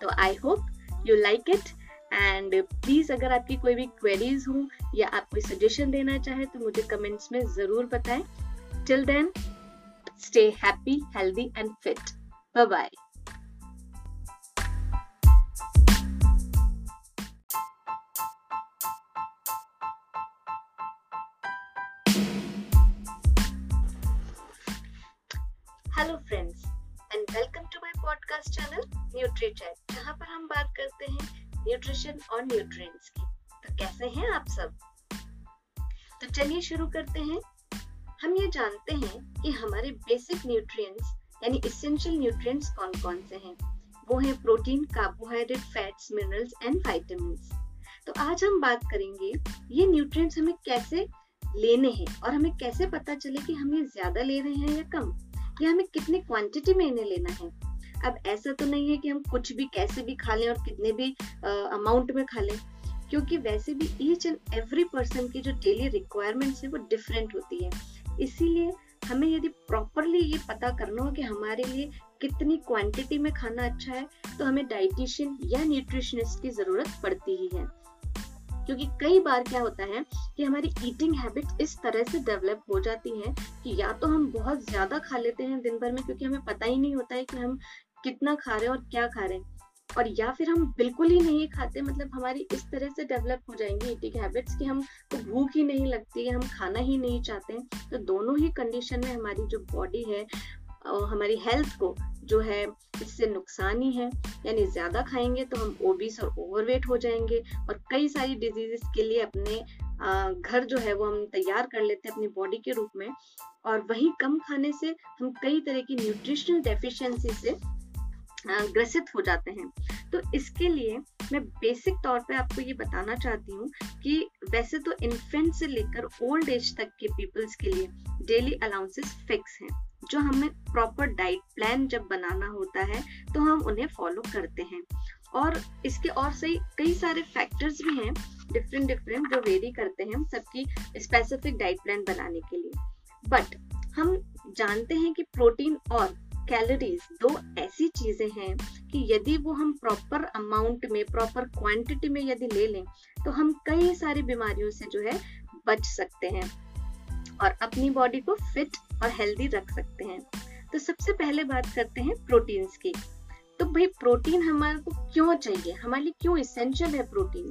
तो I hope you like it and please अगर आपकी कोई भी क्वेरीज हो या आप कोई सजेशन देना चाहे तो मुझे कमेंट्स में ज़रूर बताएँ। Till then stay happy healthy and fit bye bye hello friends and welcome to my podcast channel Nutrichat जहाँ पर हम बात करते हैं न्यूट्रिशन और न्यूट्रिएंट्स की। तो कैसे हैं आप सब? तो चलिए शुरू करते हैं। हम ये जानते हैं कि हमारे बेसिक न्यूट्रिएंट्स यानी इसेंशियल न्यूट्रिएंट्स कौन कौन से हैं? वो हैं protein carbohydrate fats minerals and vitamins तो आज हम बात करेंगे, ये न्यूट्रिएंट्स हमें कैसे लेने हैं और हमें कैसे पता चले कि हम ये ज़्यादा ले रहे हैं या कम? या हमें कितनी क्वांटिटी में इन्हें लेना है। अब ऐसा तो नहीं है कि हम कुछ भी कैसे भी खा लें और कितने भी अमाउंट में खा लें, क्योंकि वैसे भी ईच एंड एवरी पर्सन की जो डेली रिक्वायरमेंट्स है वो डिफरेंट होती है। इसीलिए हमें यदि प्रॉपरली ये पता करना हो कि हमारे लिए कितनी क्वांटिटी में खाना अच्छा है तो हमें डाइटिशियन या न्यूट्रिशनिस्ट की ज़रूरत पड़ती ही है। क्योंकि कई बार क्या होता है कि हमारी ईटिंग हैबिट इस तरह से डेवलप हो जाती है कि या तो हम बहुत ज़्यादा खा लेते हैं दिन भर में, क्योंकि हमें पता ही नहीं होता है कि हम कितना खा रहे हैं और क्या खा रहे हैं। और या फिर हम बिल्कुल ही नहीं खाते मतलब हमारी इस तरह से डेवलप हो जाएँगी ईटिंग हैबिट्स कि हमको भूख ही नहीं लगती है हम खाना ही नहीं चाहते हैं। तो दोनों ही कंडीशन में हमारी जो बॉडी है हमारी हेल्थ को जो है इससे नुकसान ही है यानी ज़्यादा खाएँगे तो हम ओबीस और ओवरवेट हो जाएँगे और कई सारी डिजीजेस के लिए अपने घर जो है वो हम तैयार कर लेते हैं अपनी बॉडी के रूप में और वही कम खाने से हम कई तरह की न्यूट्रिशनल डेफिशिएंसी से ग्रसित हो जाते हैं। तो इसके लिए मैं बेसिक तौर पे आपको ये बताना चाहती हूँ कि वैसे तो इन्फेंट से लेकर ओल्ड एज तक के पीपल्स के लिए डेली अलाउंसेस फिक्स हैं। जो हमें प्रॉपर डाइट प्लान जब बनाना होता है तो हम उन्हें फॉलो करते हैं। और इसके और सही, कई सारे फैक्टर्स भी हैं डिफरेंट डिफरेंट जो वेरी करते हैं सबकी स्पेसिफिक डाइट प्लान बनाने के लिए। बट हम जानते हैं कि प्रोटीन और कैलोरीज दो ऐसी चीज़ें हैं कि यदि वो हम प्रॉपर अमाउंट में प्रॉपर क्वांटिटी में यदि ले लें तो हम कई सारी बीमारियों से जो है बच सकते हैं और अपनी बॉडी को फिट और हेल्दी रख सकते हैं। तो सबसे पहले बात करते हैं प्रोटीन्स की। तो भाई प्रोटीन हमारे को क्यों चाहिए? हमारे लिए क्यों इसेंशियल है प्रोटीन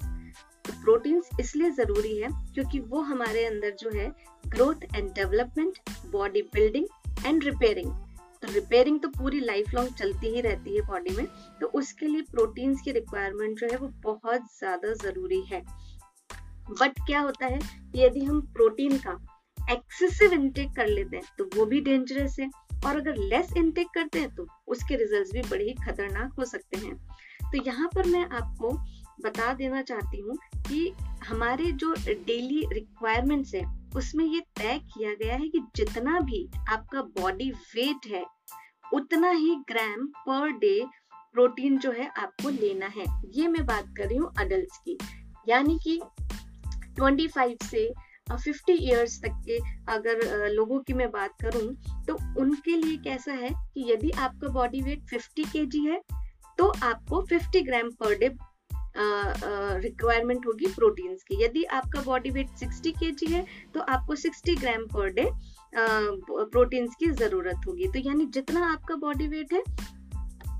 तो प्रोटीन्स इसलिए ज़रूरी है क्योंकि वो हमारे अंदर जो है growth and development body building and repairing तो रिपेयरिंग तो पूरी लाइफ लॉन्ग चलती ही रहती है बॉडी में तो उसके लिए प्रोटीन्स की रिक्वायरमेंट जो है वो बहुत ज़्यादा ज़रूरी है। बट क्या होता है, यदि हम प्रोटीन का एक्सेसिव इनटेक कर लेते हैं तो वो भी डेंजरस है, और अगर लेस इनटेक करते हैं तो उसके रिजल्ट्स भी बड़े ही खतरनाक हो सकते हैं। तो यहाँ पर मैं आपको बता देना चाहती हूँ कि हमारे जो डेली रिक्वायरमेंट्स है उसमें ये तय किया गया है कि जितना भी आपका बॉडी वेट है, उतना ही ग्राम पर डे प्रोटीन जो है आपको लेना है। ये मैं बात कर रही हूँ अडल्ट की। यानी कि 25 से 50 इयर्स तक के अगर लोगों की मैं बात करूँ तो उनके लिए कैसा है कि यदि आपका बॉडी वेट 50 के है तो आपको 50 ग्राम पर डे रिक्वायरमेंट होगी प्रोटीन्स की। यदि आपका बॉडी वेट 60 के है तो आपको 60 ग्राम पर डे प्रोटीन्स की ज़रूरत होगी। तो यानी जितना आपका बॉडी वेट है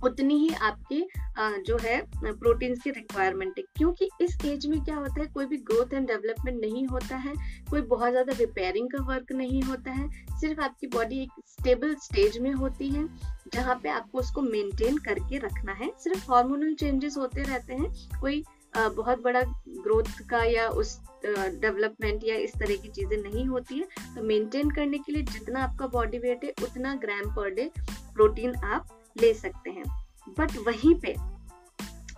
उतनी ही आपकी जो है, प्रोटीन्स की रिक्वायरमेंट है। क्योंकि इस एज में क्या होता है, कोई भी ग्रोथ एंड डेवलपमेंट नहीं होता है, कोई बहुत ज़्यादा रिपेयरिंग का वर्क नहीं होता है, सिर्फ़ आपकी बॉडी एक स्टेबल स्टेज में होती है, जहाँ पे आपको उसको मेंटेन करके रखना है। सिर्फ़ हार्मोनल चेंजेस होते रहते हैं, कोई बहुत बड़ा ग्रोथ का या उस डेवलपमेंट या इस तरह की चीज़ें नहीं होती है। तो मेंटेन करने के लिए जितना आपका बॉडी वेट है, उतना ग्राम पर डे प्रोटीन आप ले सकते हैं। बट वहीं पे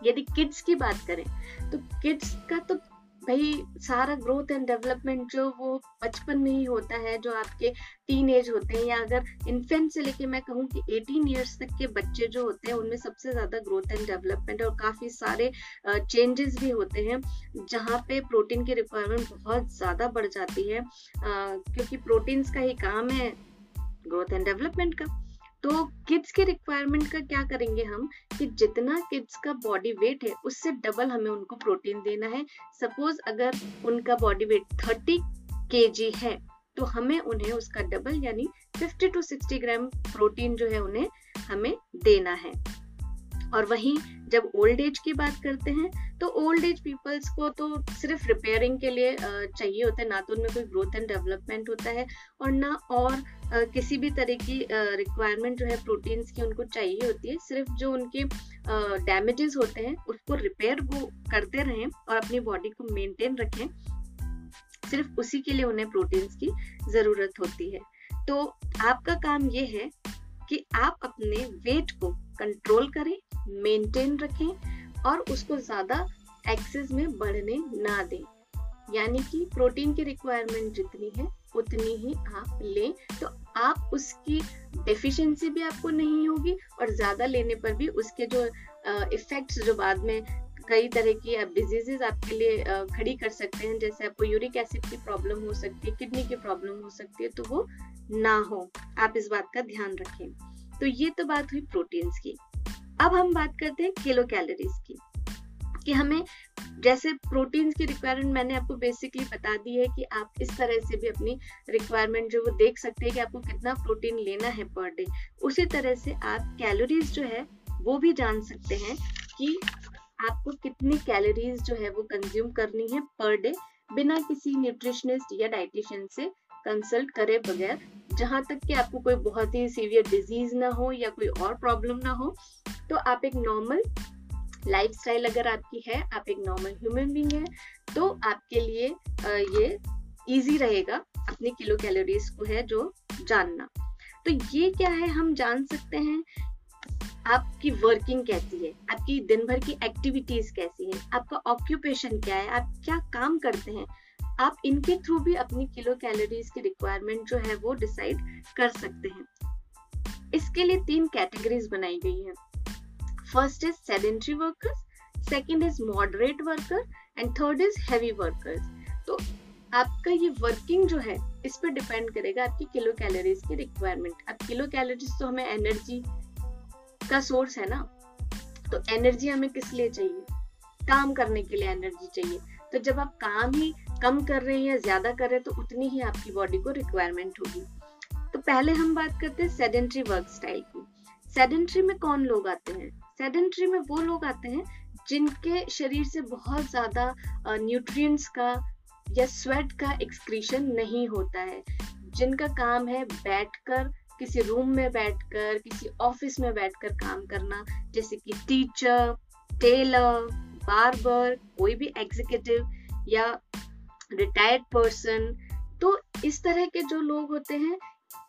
यदि किड्स की बात करें तो किड्स का तो भाई सारा ग्रोथ एंड डेवलपमेंट जो वो बचपन में ही होता है, जो आपके टीन एज होते हैं, या अगर इन्फेंट से लेके मैं कहूँ कि 18 इयर्स तक के बच्चे जो होते हैं, उनमें सबसे ज़्यादा ग्रोथ एंड डेवलपमेंट और काफ़ी सारे चेंजेस भी होते हैं, जहाँ पे प्रोटीन की रिक्वायरमेंट बहुत ज़्यादा बढ़ जाती है। क्योंकि प्रोटीन्स का ही काम है ग्रोथ एंड डेवलपमेंट का। तो किड्स के रिक्वायरमेंट का क्या करेंगे हम? कि जितना किड्स का बॉडी वेट है, उससे डबल हमें उनको प्रोटीन देना है। सपोज़ अगर उनका बॉडी वेट थर्टी के है तो हमें उन्हें उसका डबल यानी 50 टू 60 ग्राम प्रोटीन जो है उन्हें हमें देना है। और वहीं जब ओल्ड एज की बात करते हैं तो ओल्ड एज पीपल्स को तो सिर्फ़ रिपेयरिंग के लिए चाहिए होता है, ना तो उनमें कोई ग्रोथ एंड डेवलपमेंट होता है और ना और किसी भी तरह की रिक्वायरमेंट जो है प्रोटीन्स की उनको चाहिए होती है, सिर्फ़ जो उनके डैमेजेस होते हैं, उसको रिपेयर वो करते रहें और अपनी बॉडी को मेंटेन रखें, सिर्फ़ उसी के लिए उन्हें प्रोटीन्स की ज़रूरत होती है। तो आपका काम ये है कि आप अपने वेट को कंट्रोल करें मेंटेन रखें और उसको ज़्यादा एक्सेस में बढ़ने ना दें। यानी कि प्रोटीन की रिक्वायरमेंट जितनी है, उतनी ही आप लें। तो आप उसकी डेफिशिएंसी भी आपको नहीं होगी और ज़्यादा लेने पर भी उसके जो इफेक्ट्स जो बाद में कई तरह की आप डिजीजेस आपके लिए खड़ी कर सकते हैं। जैसे आपको यूरिक एसिड की प्रॉब्लम हो सकती है किडनी की प्रॉब्लम हो सकती है तो वो ना हो। आप इस बात का ध्यान रखें। तो ये तो बात हुई प्रोटीन्स की। अब हम बात करते हैं किलो कैलोरीज की, कि हमें जैसे प्रोटीन्स की रिक्वायरमेंट मैंने आपको बेसिकली बता दी है कि आप इस तरह से भी अपनी रिक्वायरमेंट जो वो देख सकते हैं कि आपको कितना प्रोटीन लेना है पर डे उसी तरह से आप कैलोरीज जो है, वो भी जान सकते हैं कि आपको कितनी कैलोरीज जो है वो कंज्यूम करनी है पर डे बिना किसी न्यूट्रिशनिस्ट या डाइटिशियन से कंसल्ट करे बगैर, जहाँ तक कि आपको कोई बहुत ही सीवियर डिज़ीज़ ना हो या कोई और प्रॉब्लम ना हो। तो आप एक नॉर्मल लाइफ स्टाइल अगर आपकी है, आप एक नॉर्मल ह्यूमन बींग है तो आपके लिए ये इजी रहेगा अपनी किलो कैलोरीज को है जो जानना। तो ये क्या है हम जान सकते हैं? आपकी वर्किंग कैसी है? आपकी दिन भर की एक्टिविटीज़ कैसी है? आपका ऑक्यूपेशन क्या है? आप क्या काम करते हैं? आप इनके थ्रू भी अपनी किलो कैलोरीज की रिक्वायरमेंट जो है वो डिसाइड कर सकते हैं। इसके लिए तीन कैटेगरीज बनाई गई हैं। First is sedentary workers second is moderate worker and third is heavy workers तो आपका ये वर्किंग जो है, इस पर डिपेंड करेगा आपकी किलो कैलोरीज की रिक्वायरमेंट अब किलो कैलोरीज तो हमें एनर्जी का सोर्स है ना? तो एनर्जी हमें किस लिए चाहिए? काम करने के लिए एनर्जी चाहिए। तो जब आप काम ही कम कर रहे हैं या ज़्यादा कर रहे हैं तो उतनी ही आपकी बॉडी को रिक्वायरमेंट होगी। तो पहले हम बात करते हैं सेडेंट्री वर्क स्टाइल की। सेडेंट्री में कौन लोग आते हैं? सेडेंट्री में वो लोग आते हैं जिनके शरीर से बहुत ज़्यादा न्यूट्रिएंट्स का या स्वेट का एक्सक्रीशन नहीं होता है। जिनका काम है बैठकर किसी रूम में बैठकर किसी ऑफ़िस में बैठकर काम करना जैसे कि टीचर टेलर बार्बर कोई भी एग्जीक्यूटिव या रिटायर्ड पर्सन तो इस तरह के जो लोग होते हैं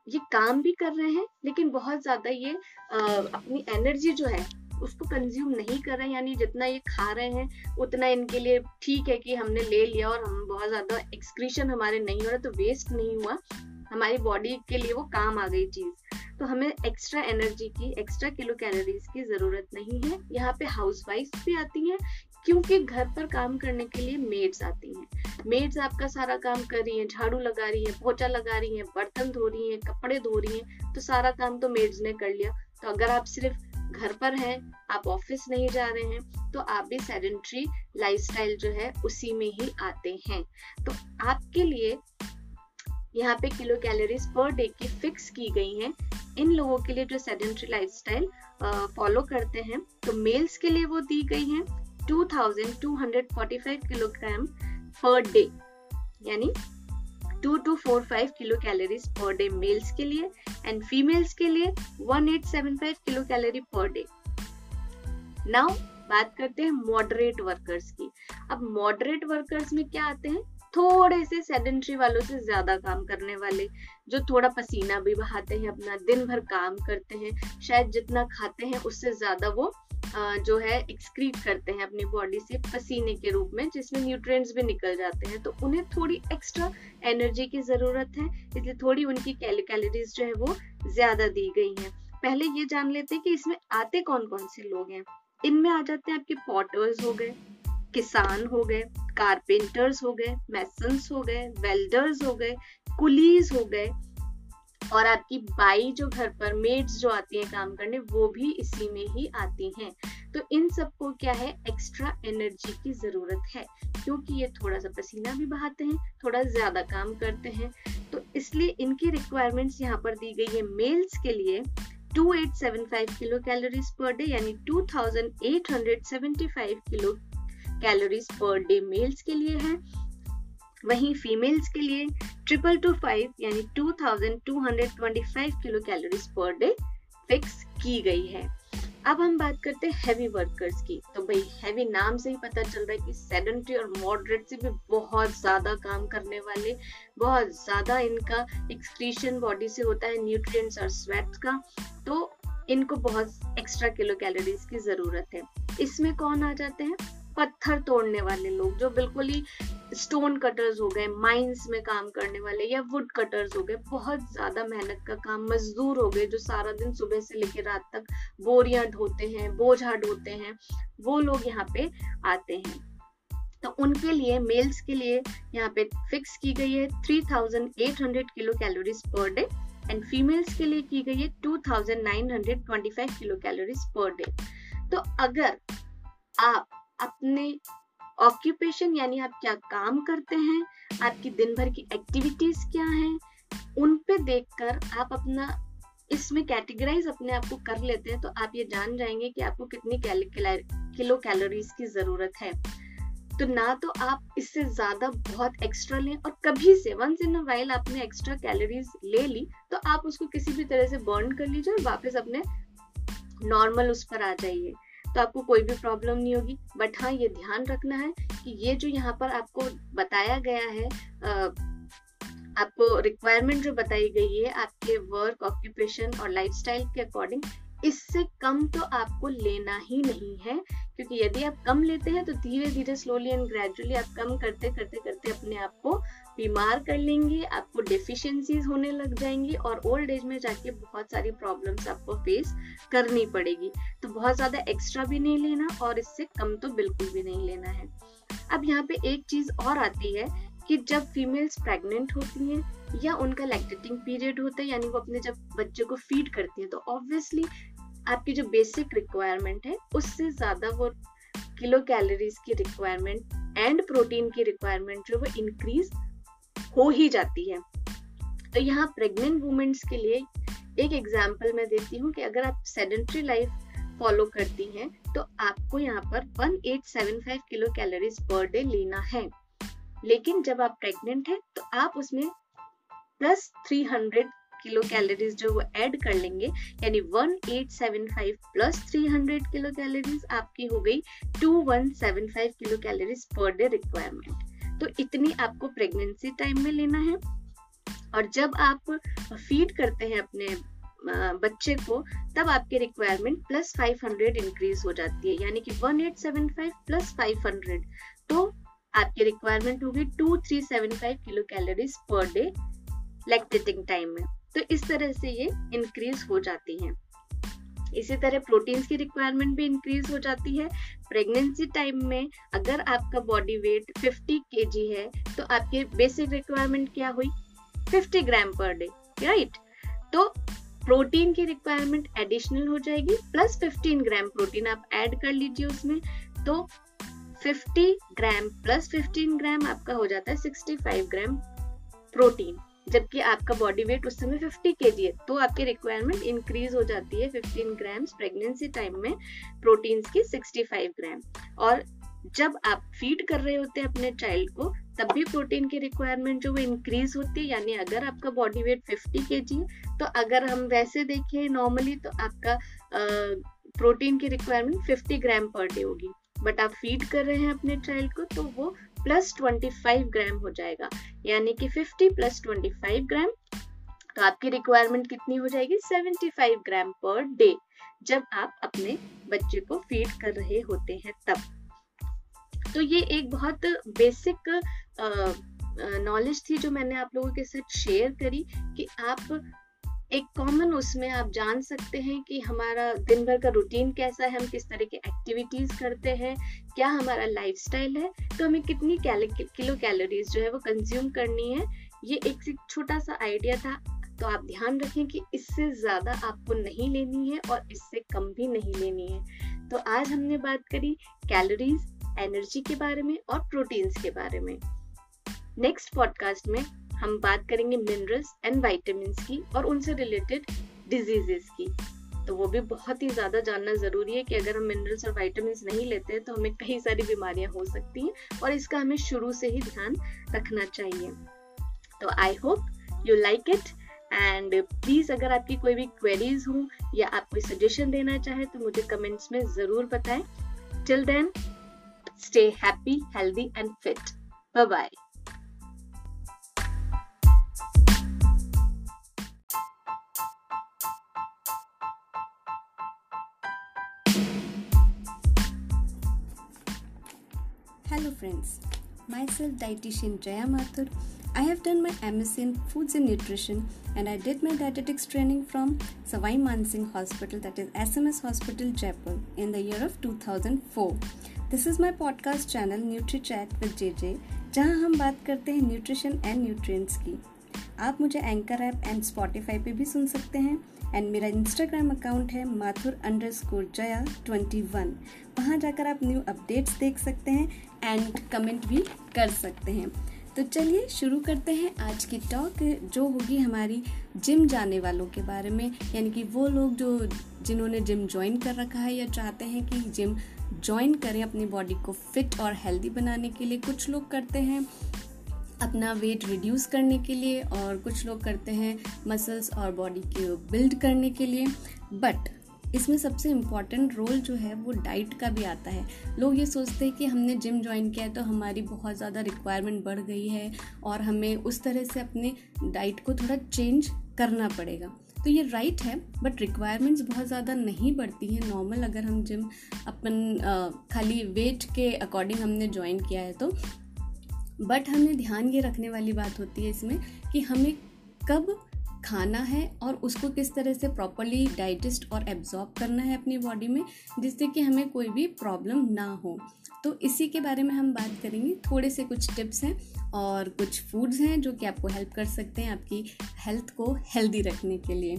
ये काम भी कर रहे हैं लेकिन बहुत ज़्यादा ये आ, अपनी एनर्जी जो है उसको कंज्यूम नहीं कर रहे हैं, यानी जितना ये खा रहे हैं, उतना इनके लिए ठीक है कि हमने ले लिया और हम बहुत ज़्यादा एक्सक्रीशन हमारे नहीं हो रहा तो वेस्ट नहीं हुआ। हमारी बॉडी के लिए वो काम आ गई चीज़। तो हमें एक्स्ट्रा एनर्जी की एक्स्ट्रा किलो कैलोरीज की ज़रूरत नहीं है। यहाँ पे हाउस भी आती हैं, क्योंकि घर पर काम करने के लिए मेड्स आती हैं। मेड्स आपका सारा काम कर रही हैं, झाड़ू लगा रही हैं पोचा लगा रही हैं, बर्तन धो रही हैं, कपड़े धो रही हैं तो सारा काम तो मेड्स ने कर लिया। तो अगर आप सिर्फ़ घर पर हैं, आप ऑफ़िस नहीं जा रहे हैं तो आप भी सेडेंट्री लाइफस्टाइल जो है, उसी में ही आते हैं। तो आपके लिए यहाँ पे किलो कैलोरीज पर डे की फिक्स की गई हैं। इन लोगों के लिए जो सेडेंट्री लाइफस्टाइल फॉलो करते हैं तो मेल्स के लिए वो दी गई हैं 2245 किलोग्राम पर डे यानी two two four five kilo calories per day males के लिए एंड फीमेल्स के लिए one eight seven five kilo calorie per day now बात करते हैं मॉडरेट वर्कर्स की। अब मॉडरेट वर्कर्स में क्या आते हैं? थोड़े से सेडेंट्री वालों से ज़्यादा काम करने वाले, जो थोड़ा पसीना भी बहाते हैं, अपना दिन भर काम करते हैं, शायद जितना खाते हैं उससे ज़्यादा वो जो है एक्सक्रीट करते हैं अपनी बॉडी से पसीने के रूप में, जिसमें न्यूट्रिएंट्स भी निकल जाते हैं। तो उन्हें थोड़ी एक्स्ट्रा एनर्जी की ज़रूरत है, इसलिए थोड़ी उनकी कैलोरीज जो है वो ज़्यादा दी गई है। पहले ये जान लेते हैं कि इसमें आते कौन कौन से लोग हैं। इनमें आ जाते हैं आपके पॉटर्स हो गए, किसान हो गए कारपेंटर्स हो गए मैसन्स हो गए वेल्डर्स हो गए कुलीज हो गए और आपकी बाई जो घर पर मेड्स जो आती हैं काम करने, वो भी इसी में ही आती हैं। तो इन सबको क्या है? एक्स्ट्रा एनर्जी की ज़रूरत है, क्योंकि ये थोड़ा सा पसीना भी बहाते हैं, थोड़ा ज़्यादा काम करते हैं। तो इसलिए इनकी रिक्वायरमेंट्स यहाँ पर दी गई है मेल्स के लिए 2875 किलो कैलोरीज पर डे यानी 2875 kilo calories per day males के लिए है। वहीं फीमेल्स के लिए ट्रिपल टू फाइव यानी two thousand two hundred twenty five kilo calories per day fix की गई है। अब हम बात करते हैं हैवी वर्कर्स की। तो भाई हैवी नाम से ही पता चल रहा है कि सेडेंट्री और मॉडरेट से भी बहुत ज़्यादा काम करने वाले, बहुत ज़्यादा इनका एक्सक्रीशन बॉडी से होता है न्यूट्रिएंट्स और स्वेट का। तो इनको बहुत एक्स्ट्रा किलो कैलोरीज की ज़रूरत है। इसमें कौन आ जाते हैं? पत्थर तोड़ने वाले लोग, जो बिल्कुल ही स्टोन कटर्स हो गए माइंस में काम करने वाले या वुड कटर्स हो गए, बहुत ज़्यादा मेहनत का काम, मजदूर हो गए जो सारा दिन सुबह से लेकर रात तक बोरियाँ ढोते हैं, बोझा ढोते हैं, वो लोग यहाँ पे आते हैं। तो उनके लिए मेल्स के लिए यहाँ पे फिक्स की गई है 3800 kilo calories per day and females के लिए की गई है 2925 किलो कैलोरीज पर डे तो अगर आप अपने ऑक्यूपेशन यानी आप क्या काम करते हैं, आपकी दिन भर की एक्टिविटीज़ क्या हैं, उन पे देखकर आप अपना, इसमें कैटेगराइज अपने आप को कर लेते हैं तो आप ये जान जाएँगे कि आपको कितनी किलो कैलोरीज की ज़रूरत है। तो ना तो आप इससे ज़्यादा बहुत एक्स्ट्रा लें और कभी से वंस इन वाइल आपने एक्स्ट्रा कैलोरीज ले ली तो आप उसको किसी भी तरह से बर्न कर लीजिए और वापस अपने नॉर्मल उस पर आ जाइए। तो आपको कोई भी प्रॉब्लम नहीं होगी। बट हाँ ये ध्यान रखना है कि ये जो यहाँ पर आपको बताया गया है आपको रिक्वायरमेंट जो बताई गई है आपके वर्क ऑक्यूपेशन और लाइफस्टाइल के अकॉर्डिंग इससे कम तो आपको लेना ही नहीं है। क्योंकि यदि आप कम लेते हैं तो धीरे धीरे स्लोली एंड ग्रेजुअली आप कम करते करते करते अपने आप को बीमार कर लेंगे, आपको डिफिशियंसीज होने लग जाएँगी और ओल्ड एज में जाके बहुत सारी प्रॉब्लम्स आपको फेस करनी पड़ेगी। तो बहुत ज़्यादा एक्स्ट्रा भी नहीं लेना और इससे कम तो बिल्कुल भी नहीं लेना है। अब यहाँ पे एक चीज़ और आती है कि जब फीमेल्स प्रेग्नेंट होती हैं या उनका लैक्टेटिंग पीरियड होता है, यानी वो अपने जब बच्चे को फ़ीड करती हैं तो ऑब्वियसली आपकी जो बेसिक रिक्वायरमेंट है, उससे ज़्यादा वो किलो कैलोरीज की रिक्वायरमेंट एंड प्रोटीन की रिक्वायरमेंट जो वो इंक्रीज हो ही जाती है। तो यहाँ प्रेग्नेंट वुमेन्स के लिए एक एग्ज़ाम्पल मैं देती हूँ कि अगर आप सेडेंट्री लाइफ फॉलो करती हैं तो आपको यहाँ पर 1875 किलो कैलोरीज पर डे लेना है। लेकिन जब आप प्रेग्नेंट हैं तो आप उसमें प्लस 300 किलो कैलोरीज जो वो ऐड कर लेंगे, यानी 1875 प्लस 300 किलो कैलोरीज आपकी हो गई 2175 kilo calories per day requirement तो इतनी आपको प्रेगनेंसी टाइम में लेना है। और जब आप फ़ीड करते हैं अपने बच्चे को, तब आपकी रिक्वायरमेंट प्लस 500 इंक्रीज हो जाती है। यानी कि 1875 प्लस 500 तो आपकी रिक्वायरमेंट होगी 2375 kilo calories per day lactating time में। तो इस तरह से ये इंक्रीज हो जाती हैं। इसी तरह प्रोटीन्स की रिक्वायरमेंट भी इंक्रीज हो जाती है। प्रेगनेंसी टाइम में अगर आपका बॉडी वेट 50 के है तो आपकी बेसिक रिक्वायरमेंट क्या हुई? 50 ग्राम पर डे राइट तो प्रोटीन की रिक्वायरमेंट एडिशनल हो जाएगी प्लस 15 ग्राम प्रोटीन आप ऐड कर लीजिए उसमें तो 50 ग्राम प्लस 15 ग्राम आपका हो जाता है 65 ग्राम प्रोटीन जबकि आपका बॉडी वेट उस समय 50 के है तो आपकी रिक्वायरमेंट इंक्रीज हो जाती है 15 ग्राम्स प्रेगनेंसी टाइम में प्रोटीन्स की 65 ग्राम और जब आप फ़ीड कर रहे होते हैं अपने चाइल्ड को, तब भी प्रोटीन की रिक्वायरमेंट जो वो इंक्रीज होती है, यानी अगर आपका बॉडी वेट 50 के जी तो अगर हम वैसे देखें नॉर्मली तो आपका प्रोटीन की रिक्वायरमेंट 50 ग्राम पर डे होगी. बट आप फ़ीड कर रहे हैं अपने चाइल्ड को तो वो प्लस 25 ग्राम हो जाएगा, यानी कि 50 प्लस 25 ग्राम तो आपकी रिक्वायरमेंट कितनी हो जाएगी? 75 ग्राम पर डे जब आप अपने बच्चे को फ़ीड कर रहे होते हैं तब। तो ये एक बहुत बेसिक नॉलेज थी जो मैंने आप लोगों के साथ शेयर करी कि आप एक कॉमन उसमें आप जान सकते हैं कि हमारा दिन भर का रूटीन कैसा है, हम किस तरह की एक्टिविटीज़ करते हैं, क्या हमारा लाइफस्टाइल है तो हमें कितनी किलो कैलोरीज जो है वो कंज्यूम करनी है, ये एक छोटा सा आइडिया था। तो आप ध्यान रखें कि इससे ज़्यादा आपको नहीं लेनी है और इससे कम भी नहीं लेनी है। तो आज हमने बात करी कैलोरीज एनर्जी के बारे में और प्रोटीन्स के बारे में। नेक्स्ट पॉडकास्ट में हम बात करेंगे मिनरल्स एंड वाइटामिन की और उनसे रिलेटेड डिजीजेस की। तो वो भी बहुत ही ज़्यादा जानना ज़रूरी है कि अगर हम मिनरल्स और वाइटामिन नहीं लेते हैं तो हमें *laughs* कई सारी बीमारियाँ हो सकती हैं और इसका हमें शुरू से ही ध्यान रखना चाहिए। तो I hope you like it and please अगर आपकी कोई भी क्वेरीज हो या आप कोई सजेशन देना चाहे तो मुझे कमेंट्स में ज़रूर बताएँ। Till then stay happy healthy and fit bye bye friends, myself dietitian Jaya Mathur. I have done my MSc in Foods and Nutrition and I did my dietetics training from Savai Mansingh Hospital that is SMS Hospital Jaipur in the year of 2004. This is my podcast channel NutriChat with JJ जहाँ हम बात करते हैं nutrition and nutrients की आप मुझे anchor app and Spotify पे भी सुन सकते हैं एंड मेरा इंस्टाग्राम अकाउंट है Mathur underscore Jaya twenty one वहाँ जाकर आप न्यू अपडेट्स देख सकते हैं एंड कमेंट भी कर सकते हैं। तो चलिए शुरू करते हैं आज की टॉक जो होगी हमारी जिम जाने वालों के बारे में। यानी कि वो लोग जो, जिन्होंने जिम ज्वाइन कर रखा है या चाहते हैं कि जिम ज्वाइन करें अपनी बॉडी को फिट और हेल्दी बनाने के लिए, कुछ लोग करते हैं। अपना वेट रिड्यूस करने के लिए और कुछ लोग करते हैं मसल्स और बॉडी को बिल्ड करने के लिए। बट इसमें सबसे इंपॉर्टेंट रोल जो है वो डाइट का भी आता है। लोग ये सोचते हैं कि हमने जिम ज्वाइन किया है तो हमारी बहुत ज़्यादा रिक्वायरमेंट बढ़ गई है और हमें उस तरह से अपने डाइट को थोड़ा चेंज करना पड़ेगा। तो ये राइट है बट रिक्वायरमेंट्स बहुत ज़्यादा नहीं बढ़ती हैं। नॉर्मल अगर हम जिम अपन खाली वेट के अकॉर्डिंग हमने ज्वाइन किया है तो बट हमें ध्यान ये रखने वाली बात होती है इसमें कि हमें कब खाना है और उसको किस तरह से प्रॉपरली डाइजेस्ट और एब्जॉर्ब करना है अपनी बॉडी में जिससे कि हमें कोई भी प्रॉब्लम ना हो। तो इसी के बारे में हम बात करेंगे। थोड़े से कुछ टिप्स हैं और कुछ फूड्स हैं जो कि आपको हेल्प कर सकते हैं आपकी हेल्थ को हेल्दी रखने के लिए।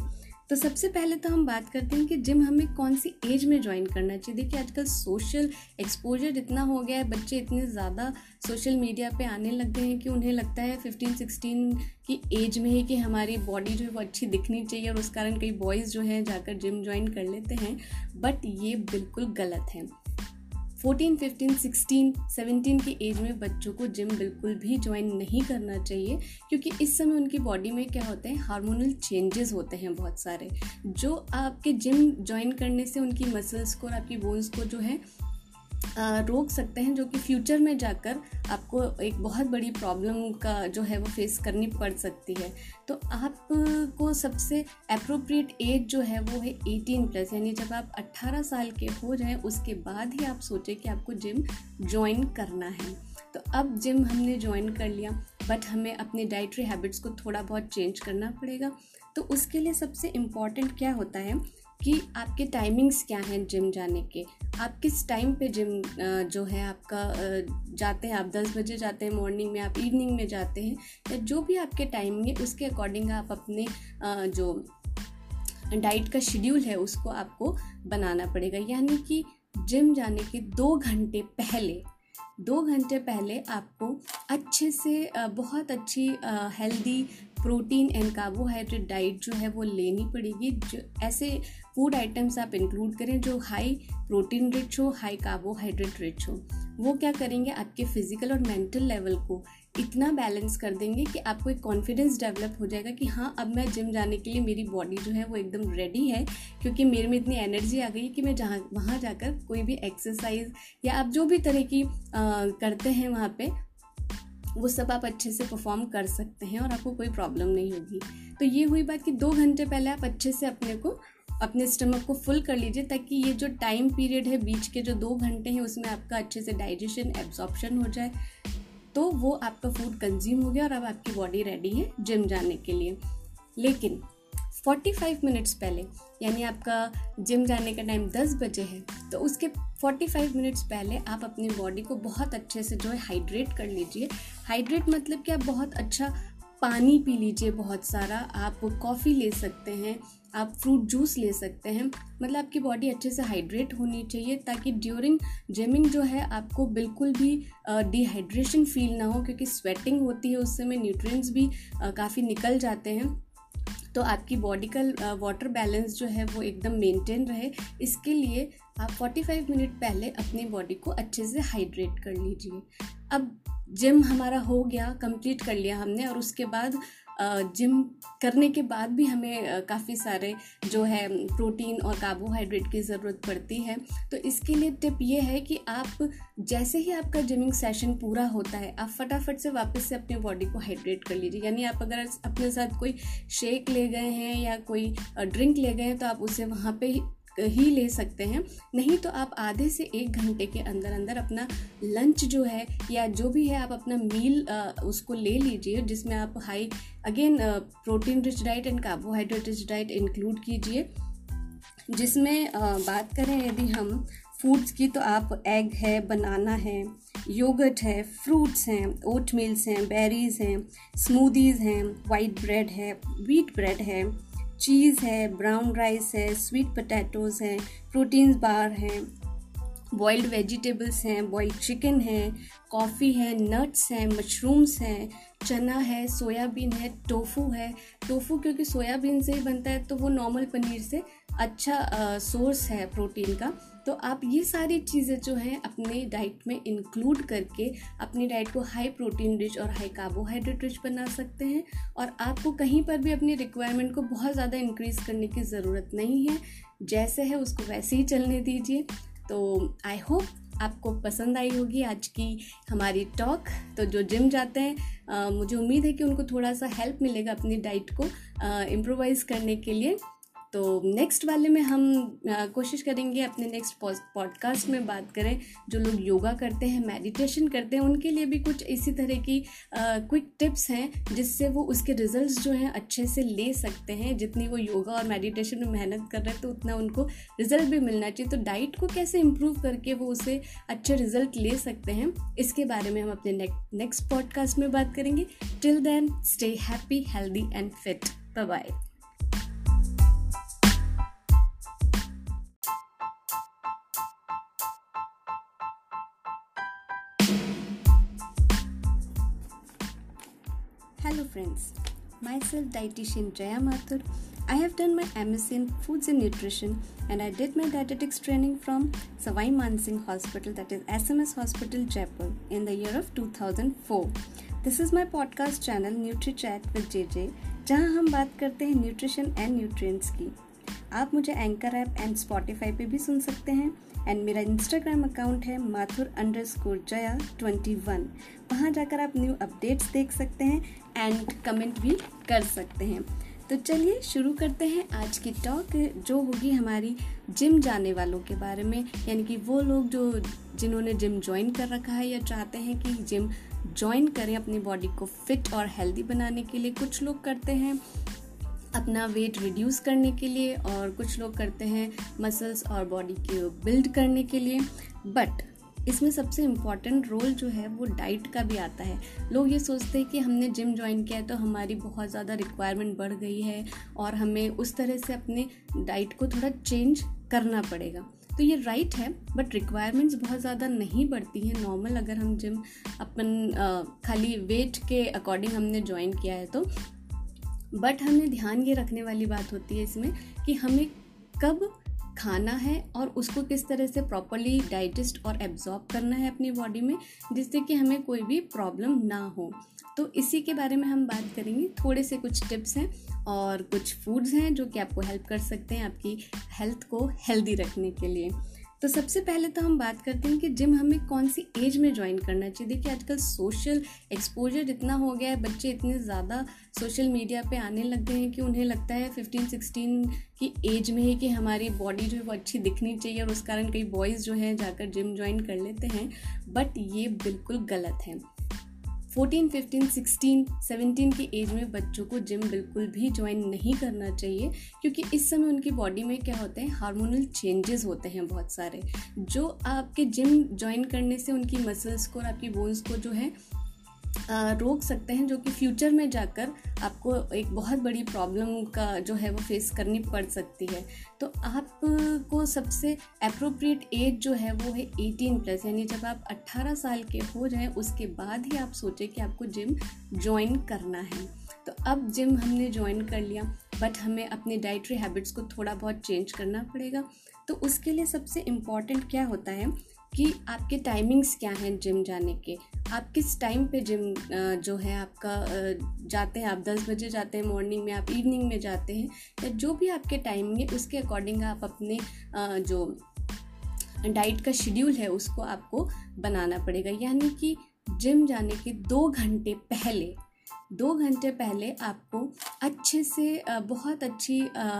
तो सबसे पहले तो हम बात करते हैं कि जिम हमें कौन सी एज में ज्वाइन करना चाहिए। देखिए, आजकल सोशल एक्सपोजर इतना हो गया है, बच्चे इतने ज़्यादा सोशल मीडिया पे आने लग गए हैं कि उन्हें लगता है फिफ्टीन सिक्सटीन की एज में ही कि हमारी बॉडी जो है वो अच्छी दिखनी चाहिए और उस कारण कई बॉयज़ जो हैं जाकर जिम ज्वाइन कर लेते हैं। बट ये बिल्कुल गलत है। फोर्टीन, फिफ्टीन, सिक्सटीन, सेवनटीन की एज में बच्चों को जिम बिल्कुल भी ज्वाइन नहीं करना चाहिए, क्योंकि इस समय उनकी बॉडी में क्या होते हैं हार्मोनल चेंजेस होते हैं बहुत सारे। जो आपके जिम ज्वाइन करने से उनकी मसल्स को और आपकी बोन्स को जो है रोक सकते हैं जो कि फ्यूचर में जाकर आपको एक बहुत बड़ी प्रॉब्लम का जो है वो फेस करनी पड़ सकती है। तो आपको सबसे अप्रोप्रिएट एज जो है वो है 18 प्लस यानी जब आप 18 साल के हो जाएँ, उसके बाद ही आप सोचें कि आपको जिम ज्वाइन करना है। तो अब जिम हमने ज्वाइन कर लिया बट हमें अपने डाइटरी हैबिट्स को थोड़ा बहुत चेंज करना पड़ेगा। तो उसके लिए सबसे इंपॉर्टेंट क्या होता है? कि आपके टाइमिंग्स क्या हैं जिम जाने के? आप किस टाइम पे जिम जो है आपका जाते हैं? आप दस बजे जाते हैं मॉर्निंग में, आप इवनिंग में जाते हैं? या जो भी आपके टाइमिंग है, उसके अकॉर्डिंग आप अपने जो डाइट का शेड्यूल है, उसको आपको बनाना पड़ेगा। यानी कि जिम जाने के दो घंटे पहले, दो घंटे पहले आपको अच्छे से बहुत अच्छी healthy protein and carbohydrate diet जो है वो लेनी पड़ेगी जो ऐसे फ़ूड आइटम्स आप इंक्लूड करें जो हाई प्रोटीन रिच हो हाई कार्बोहाइड्रेट रिच हो। वो क्या करेंगे? आपके फ़िज़िकल और मेंटल लेवल को इतना बैलेंस कर देंगे कि आपको एक कॉन्फिडेंस डेवलप हो जाएगा कि हाँ अब मैं जिम जाने के लिए मेरी बॉडी जो है वो एकदम रेडी है क्योंकि मेरे में इतनी एनर्जी आ गई कि मैं जहाँ वहाँ जाकर कोई भी एक्सरसाइज या आप जो भी तरह की आ, करते हैं वहाँ पे वो सब आप अच्छे से परफॉर्म कर सकते हैं और आपको कोई प्रॉब्लम नहीं होगी। तो ये हुई बात कि दो घंटे पहले आप अच्छे से अपने को, अपने स्टमक को फुल कर लीजिए ताकि ये जो टाइम पीरियड है बीच के जो दो घंटे हैं उसमें आपका अच्छे से डाइजेशन एब्जॉर्प्शन हो जाए तो वो आपका फ़ूड कंज्यूम हो गया और अब आपकी बॉडी रेडी है जिम जाने के लिए। लेकिन 45 मिनट्स पहले, यानी आपका जिम जाने का टाइम 10 बजे है तो उसके 45 मिनट्स पहले आप अपनी बॉडी को बहुत अच्छे से जो है हाइड्रेट कर लीजिए हाइड्रेट मतलब कि आप बहुत अच्छा पानी पी लीजिए बहुत सारा। आप कॉफ़ी ले सकते हैं, आप फ्रूट जूस ले सकते हैं। मतलब आपकी बॉडी अच्छे से हाइड्रेट होनी चाहिए ताकि ड्यूरिंग जिमिंग जो है आपको बिल्कुल भी डिहाइड्रेशन फील ना हो क्योंकि स्वेटिंग होती है उस समय न्यूट्रिएंट्स भी काफ़ी निकल जाते हैं। तो आपकी बॉडी का वाटर बैलेंस जो है वो एकदम मेंटेन रहे। इसके लिए आप 45 मिनट पहले अपनी बॉडी को अच्छे से हाइड्रेट कर लीजिए। अब जिम हमारा हो गया कंप्लीट कर लिया हमने और उसके बाद जिम करने के बाद भी हमें काफ़ी सारे जो है, प्रोटीन और कार्बोहाइड्रेट की ज़रूरत पड़ती है। तो इसके लिए टिप ये है कि आप, जैसे ही आपका जिमिंग सेशन पूरा होता है, आप फटाफट से वापस से अपनी बॉडी को हाइड्रेट कर लीजिए। यानी आप अगर अपने साथ कोई शेक ले गए हैं या कोई ड्रिंक ले गए हैं तो आप उसे वहाँ पे ही ले सकते हैं। नहीं तो आप आधे से एक घंटे के अंदर अंदर अपना लंच जो है या जो भी है आप अपना मील उसको ले लीजिए जिसमें आप high again protein rich diet and carbohydrate rich diet include कीजिए। जिसमें बात करें यदि हम फूड्स की तो आप एग है बनाना है योगर्ट है फ्रूट्स हैं ओट मिल्स हैं बेरीज हैं स्मूदीज़ हैं वाइट ब्रेड है वीट ब्रेड है। चीज़ है ब्राउन राइस है स्वीट पटैटोज़ हैं प्रोटीन्स बार हैं। बॉइल्ड वेजिटेबल्स हैं, बॉइल्ड चिकन है, कॉफ़ी है, नट्स हैं, मशरूम्स हैं, चना है, सोयाबीन है, टोफू है। टोफू क्योंकि सोयाबीन से ही बनता है तो वो नॉर्मल पनीर से अच्छा सोर्स है प्रोटीन का। तो आप ये सारी चीज़ें जो हैं अपने डाइट में इंक्लूड करके अपनी डाइट को हाई प्रोटीन रिच और हाई कार्बोहाइड्रेट रिच बना सकते हैं और आपको कहीं पर भी अपनी रिक्वायरमेंट को बहुत ज़्यादा इंक्रीज़ करने की ज़रूरत नहीं है। जैसे है, उसको वैसे ही चलने दीजिए। तो आई होप आपको पसंद आई होगी आज की हमारी टॉक तो जो जिम जाते हैं मुझे उम्मीद है कि उनको थोड़ा सा हेल्प मिलेगा अपनी डाइट को इम्प्रोवाइज़ करने के लिए। तो नेक्स्ट वाले में हम कोशिश करेंगे अपने नेक्स्ट पॉडकास्ट में बात करें। जो लोग योगा करते हैं मेडिटेशन करते हैं, उनके लिए भी कुछ इसी तरह की क्विक टिप्स हैं, जिससे वो उसके रिजल्ट्स जो हैं अच्छे से ले सकते हैं। जितनी वो योगा और मेडिटेशन में मेहनत कर रहे हैं तो उतना उनको रिज़ल्ट भी मिलना चाहिए। तो डाइट को कैसे इम्प्रूव करके वो उसे अच्छे रिज़ल्ट ले सकते हैं, इसके बारे में हम अपने नेक्स्ट पॉडकास्ट में बात करेंगे। Till then stay happy healthy and fit bye friends, myself dietitian Jaya Mathur. I have done my MSc in Foods and Nutrition and I did my dietetics training from Savai Mansingh Hospital that is SMS Hospital Jaipur in the year of 2004. This is my podcast channel NutriChat with JJ जहाँ हम बात करते हैं nutrition and nutrients की आप मुझे anchor app and Spotify पे भी सुन सकते हैं एंड मेरा इंस्टाग्राम अकाउंट है Mathur underscore Jaya twenty one वहाँ जाकर आप न्यू अपडेट्स देख सकते हैं एंड कमेंट भी कर सकते हैं। तो चलिए शुरू करते हैं आज की टॉक जो होगी हमारी जिम जाने वालों के बारे में। यानी कि वो लोग जो जिन्होंने जिम ज्वाइन कर रखा है या चाहते हैं कि जिम ज्वाइन करें अपनी बॉडी को फिट और हेल्दी बनाने के लिए कुछ लोग करते हैं। अपना वेट रिड्यूस करने के लिए और कुछ लोग करते हैं मसल्स और बॉडी के बिल्ड करने के लिए। बट इसमें सबसे इंपॉर्टेंट रोल जो है वो डाइट का भी आता है। लोग ये सोचते हैं कि हमने जिम ज्वाइन किया है तो हमारी बहुत ज़्यादा रिक्वायरमेंट बढ़ गई है और हमें उस तरह से अपने डाइट को थोड़ा चेंज करना पड़ेगा। तो ये राइट है बट रिक्वायरमेंट्स बहुत ज़्यादा नहीं बढ़ती हैं। नॉर्मल अगर हम जिम अपन खाली वेट के अकॉर्डिंग हमने ज्वाइन किया है तो बट हमें ध्यान ये रखने वाली बात होती है इसमें कि हमें कब खाना है और उसको किस तरह से प्रॉपरली डाइजेस्ट और एब्जॉर्ब करना है अपनी बॉडी में, जिससे कि हमें कोई भी प्रॉब्लम ना हो। तो इसी के बारे में हम बात करेंगे। थोड़े से कुछ टिप्स हैं और कुछ फूड्स हैं जो कि आपको हेल्प कर सकते हैं आपकी हेल्थ को हेल्दी रखने के लिए। तो सबसे पहले तो हम बात करते हैं कि जिम हमें कौन सी एज में ज्वाइन करना चाहिए। देखिए, आजकल सोशल एक्सपोजर इतना हो गया है, बच्चे इतने ज़्यादा सोशल मीडिया पे आने लग गए हैं कि उन्हें लगता है फिफ्टीन सिक्सटीन की एज में ही कि हमारी बॉडी जो है वो अच्छी दिखनी चाहिए और उस कारण कई बॉयज़ जो हैं जाकर जिम ज्वाइन कर लेते हैं। बट ये बिल्कुल गलत है। फोर्टीन, फिफ्टीन, सिक्सटीन सेवेंटीन की एज में बच्चों को जिम बिल्कुल भी ज्वाइन नहीं करना चाहिए, क्योंकि इस समय उनकी बॉडी में क्या होते हैं हार्मोनल चेंजेस होते हैं बहुत सारे। जो आपके जिम ज्वाइन करने से उनकी मसल्स को और आपकी बोन्स को जो है रोक सकते हैं जो कि फ्यूचर में जाकर आपको एक बहुत बड़ी प्रॉब्लम का जो है वो फेस करनी पड़ सकती है। तो आपको सबसे अप्रोप्रिएट एज जो है वो है 18 प्लस यानी जब आप 18 साल के हो जाएँ, उसके बाद ही आप सोचें कि आपको जिम ज्वाइन करना है। तो अब जिम हमने ज्वाइन कर लिया बट हमें अपने डाइटरी हैबिट्स को थोड़ा बहुत चेंज करना पड़ेगा। तो उसके लिए सबसे इंपॉर्टेंट क्या होता है? कि आपके टाइमिंग्स क्या हैं जिम जाने के? आप किस टाइम पे जिम जो है आपका जाते हैं? आप दस बजे जाते हैं मॉर्निंग में आप इवनिंग में जाते हैं, या जो भी आपके टाइमिंग है, उसके अकॉर्डिंग आप अपने जो डाइट का शेड्यूल है, उसको आपको बनाना पड़ेगा। यानी कि जिम जाने के दो घंटे पहले दो घंटे पहले आपको अच्छे से बहुत अच्छी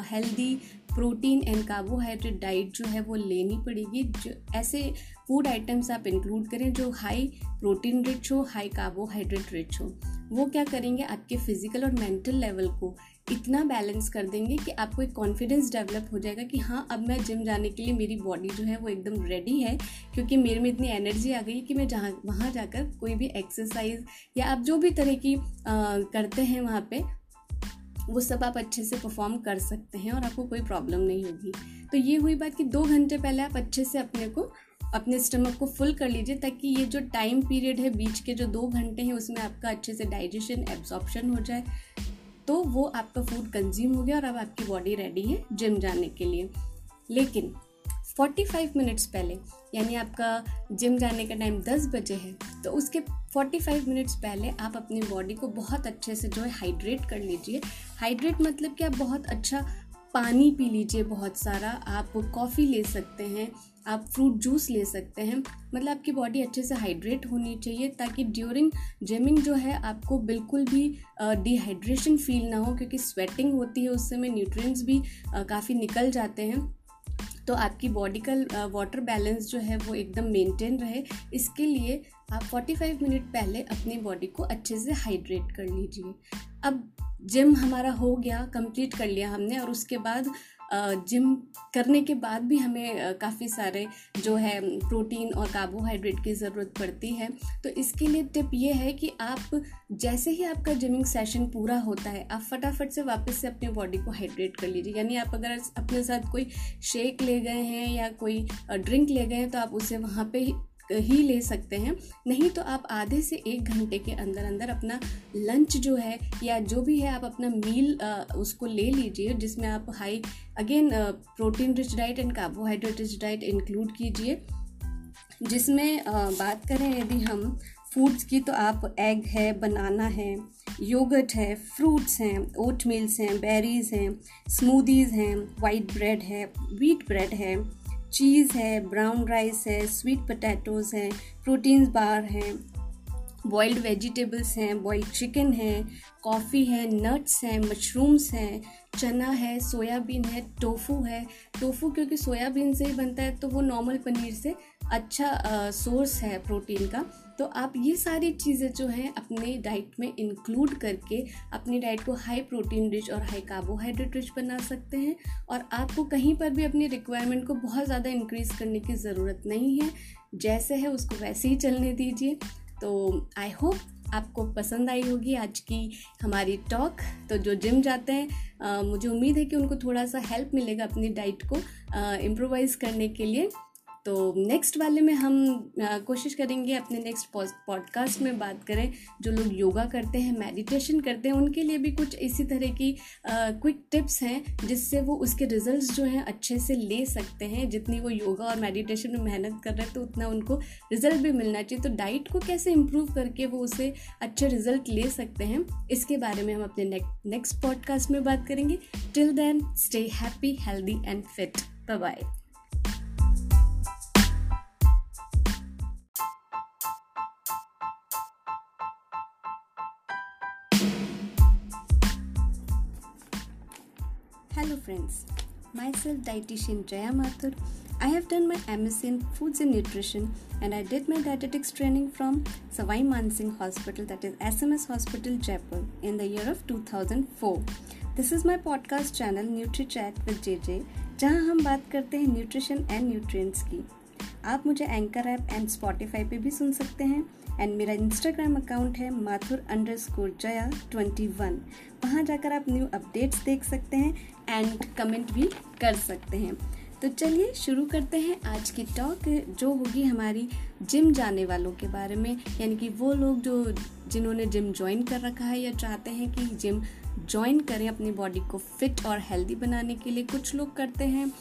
healthy protein and carbohydrate diet जो है वो लेनी पड़ेगी। जो ऐसे फ़ूड आइटम्स आप इंक्लूड करें जो हाई प्रोटीन रिच हो हाई कार्बोहाइड्रेट रिच हो। वो क्या करेंगे? आपके फ़िज़िकल और मेंटल लेवल को इतना बैलेंस कर देंगे कि आपको एक कॉन्फिडेंस डेवलप हो जाएगा कि हाँ अब मैं जिम जाने के लिए मेरी बॉडी जो है वो एकदम रेडी है क्योंकि मेरे में इतनी एनर्जी आ गई कि मैं जहाँ वहाँ जाकर कोई भी एक्सरसाइज या आप जो भी तरह की आ, करते हैं वहाँ पे वो सब आप अच्छे से परफॉर्म कर सकते हैं और आपको कोई प्रॉब्लम नहीं होगी। तो ये हुई बात कि दो घंटे पहले आप अच्छे से अपने को अपने स्टमक को फुल कर लीजिए ताकि ये जो टाइम पीरियड है बीच के जो दो घंटे हैं उसमें आपका अच्छे से डाइजेशन एब्जॉर्प्शन हो जाए। तो वो आपका फ़ूड कंज्यूम हो गया और अब आपकी बॉडी रेडी है जिम जाने के लिए। लेकिन 45 मिनट्स पहले, यानी आपका जिम जाने का टाइम 10 बजे है तो उसके 45 मिनट्स पहले आप अपनी बॉडी को बहुत अच्छे से जो है हाइड्रेट कर लीजिए। हाइड्रेट मतलब कि आप बहुत अच्छा पानी पी लीजिए, बहुत सारा। आप कॉफ़ी ले सकते हैं आप फ्रूट जूस ले सकते हैं। मतलब आपकी बॉडी अच्छे से हाइड्रेट होनी चाहिए ताकि ड्यूरिंग जिमिंग जो है आपको बिल्कुल भी डिहाइड्रेशन फील ना हो क्योंकि स्वेटिंग होती है उस समय न्यूट्रिएंट्स भी काफ़ी निकल जाते हैं। तो आपकी बॉडी का वाटर बैलेंस जो है वो एकदम मेंटेन रहे। इसके लिए आप 45 मिनट पहले अपनी बॉडी को अच्छे से हाइड्रेट कर लीजिए। अब जिम हमारा हो गया कंप्लीट कर लिया हमने और उसके बाद जिम करने के बाद भी हमें काफ़ी सारे जो है, प्रोटीन और कार्बोहाइड्रेट की ज़रूरत पड़ती है। तो इसके लिए टिप ये है कि आप, जैसे ही आपका जिमिंग सेशन पूरा होता है, आप फटाफट से वापस से अपने बॉडी को हाइड्रेट कर लीजिए। यानी आप अगर अपने साथ कोई शेक ले गए हैं या कोई ड्रिंक ले गए हैं तो आप उसे वहाँ पे ही ले सकते हैं। नहीं तो आप आधे से एक घंटे के अंदर अंदर अपना लंच जो है या जो भी है आप अपना मील उसको ले लीजिए, जिसमें आप high again protein rich diet and carbohydrate rich diet include कीजिए। जिसमें बात करें यदि हम फूड्स की तो आप एग है बनाना है योगर्ट है फ्रूट्स हैं ओट मिल्स हैं बेरीज हैं स्मूदीज़ हैं वाइट ब्रेड है वीट ब्रेड है। चीज़ है ब्राउन राइस है स्वीट पटैटोज़ हैं प्रोटीन्स बार हैं बॉइल्ड वेजिटेबल्स हैं बॉइल्ड चिकन है कॉफ़ी है नट्स हैं मशरूम्स हैं, चना है सोयाबीन है टोफू है। टोफू क्योंकि सोयाबीन से ही बनता है तो वो नॉर्मल पनीर से अच्छा सोर्स है प्रोटीन का। तो आप ये सारी चीज़ें जो हैं अपने डाइट में इंक्लूड करके अपनी डाइट को हाई प्रोटीन रिच और हाई कार्बोहाइड्रेट रिच बना सकते हैं और आपको कहीं पर भी अपनी रिक्वायरमेंट को बहुत ज़्यादा इंक्रीज़ करने की ज़रूरत नहीं है। जैसे है उसको वैसे ही चलने दीजिए। तो आई होप आपको पसंद आई होगी आज की हमारी टॉक तो जो जिम जाते हैं आ, मुझे उम्मीद है कि उनको थोड़ा सा हेल्प मिलेगा अपनी डाइट को इम्प्रोवाइज़ करने के लिए। तो नेक्स्ट वाले में हम कोशिश करेंगे अपने नेक्स्ट पॉडकास्ट में बात करें। जो लोग योगा करते हैं मेडिटेशन करते हैं, उनके लिए भी कुछ इसी तरह की क्विक टिप्स हैं, जिससे वो उसके रिजल्ट्स जो हैं, अच्छे से ले सकते हैं। जितनी वो योगा और मेडिटेशन में मेहनत कर रहे हैं तो उतना उनको रिज़ल्ट भी मिलना चाहिए। तो डाइट को कैसे इम्प्रूव करके वो उसे अच्छे रिज़ल्ट ले सकते हैं, इसके बारे में हम अपने नेक्स्ट पॉडकास्ट में बात करेंगे। Till then stay happy healthy and fit bye Friends, myself dietitian Jaya Mathur. I have done my MSc in Foods and Nutrition and I did my dietetics training from Savai Mansingh Hospital that is SMS Hospital Jaipur in the year of 2004. This is my podcast channel NutriChat with JJ जहाँ हम बात करते हैं nutrition and nutrients की आप मुझे anchor app and Spotify पे भी सुन सकते हैं एंड मेरा इंस्टाग्राम अकाउंट है Mathur underscore Jaya twenty one वहाँ जाकर आप न्यू अपडेट्स देख सकते हैं एंड कमेंट भी कर सकते हैं। तो चलिए शुरू करते हैं आज की टॉक जो होगी हमारी जिम जाने वालों के बारे में। यानी कि वो लोग जो, जिन्होंने जिम ज्वाइन कर रखा है या चाहते हैं कि जिम ज्वाइन करें अपनी बॉडी को फिट और हेल्दी बनाने के लिए, कुछ लोग करते हैं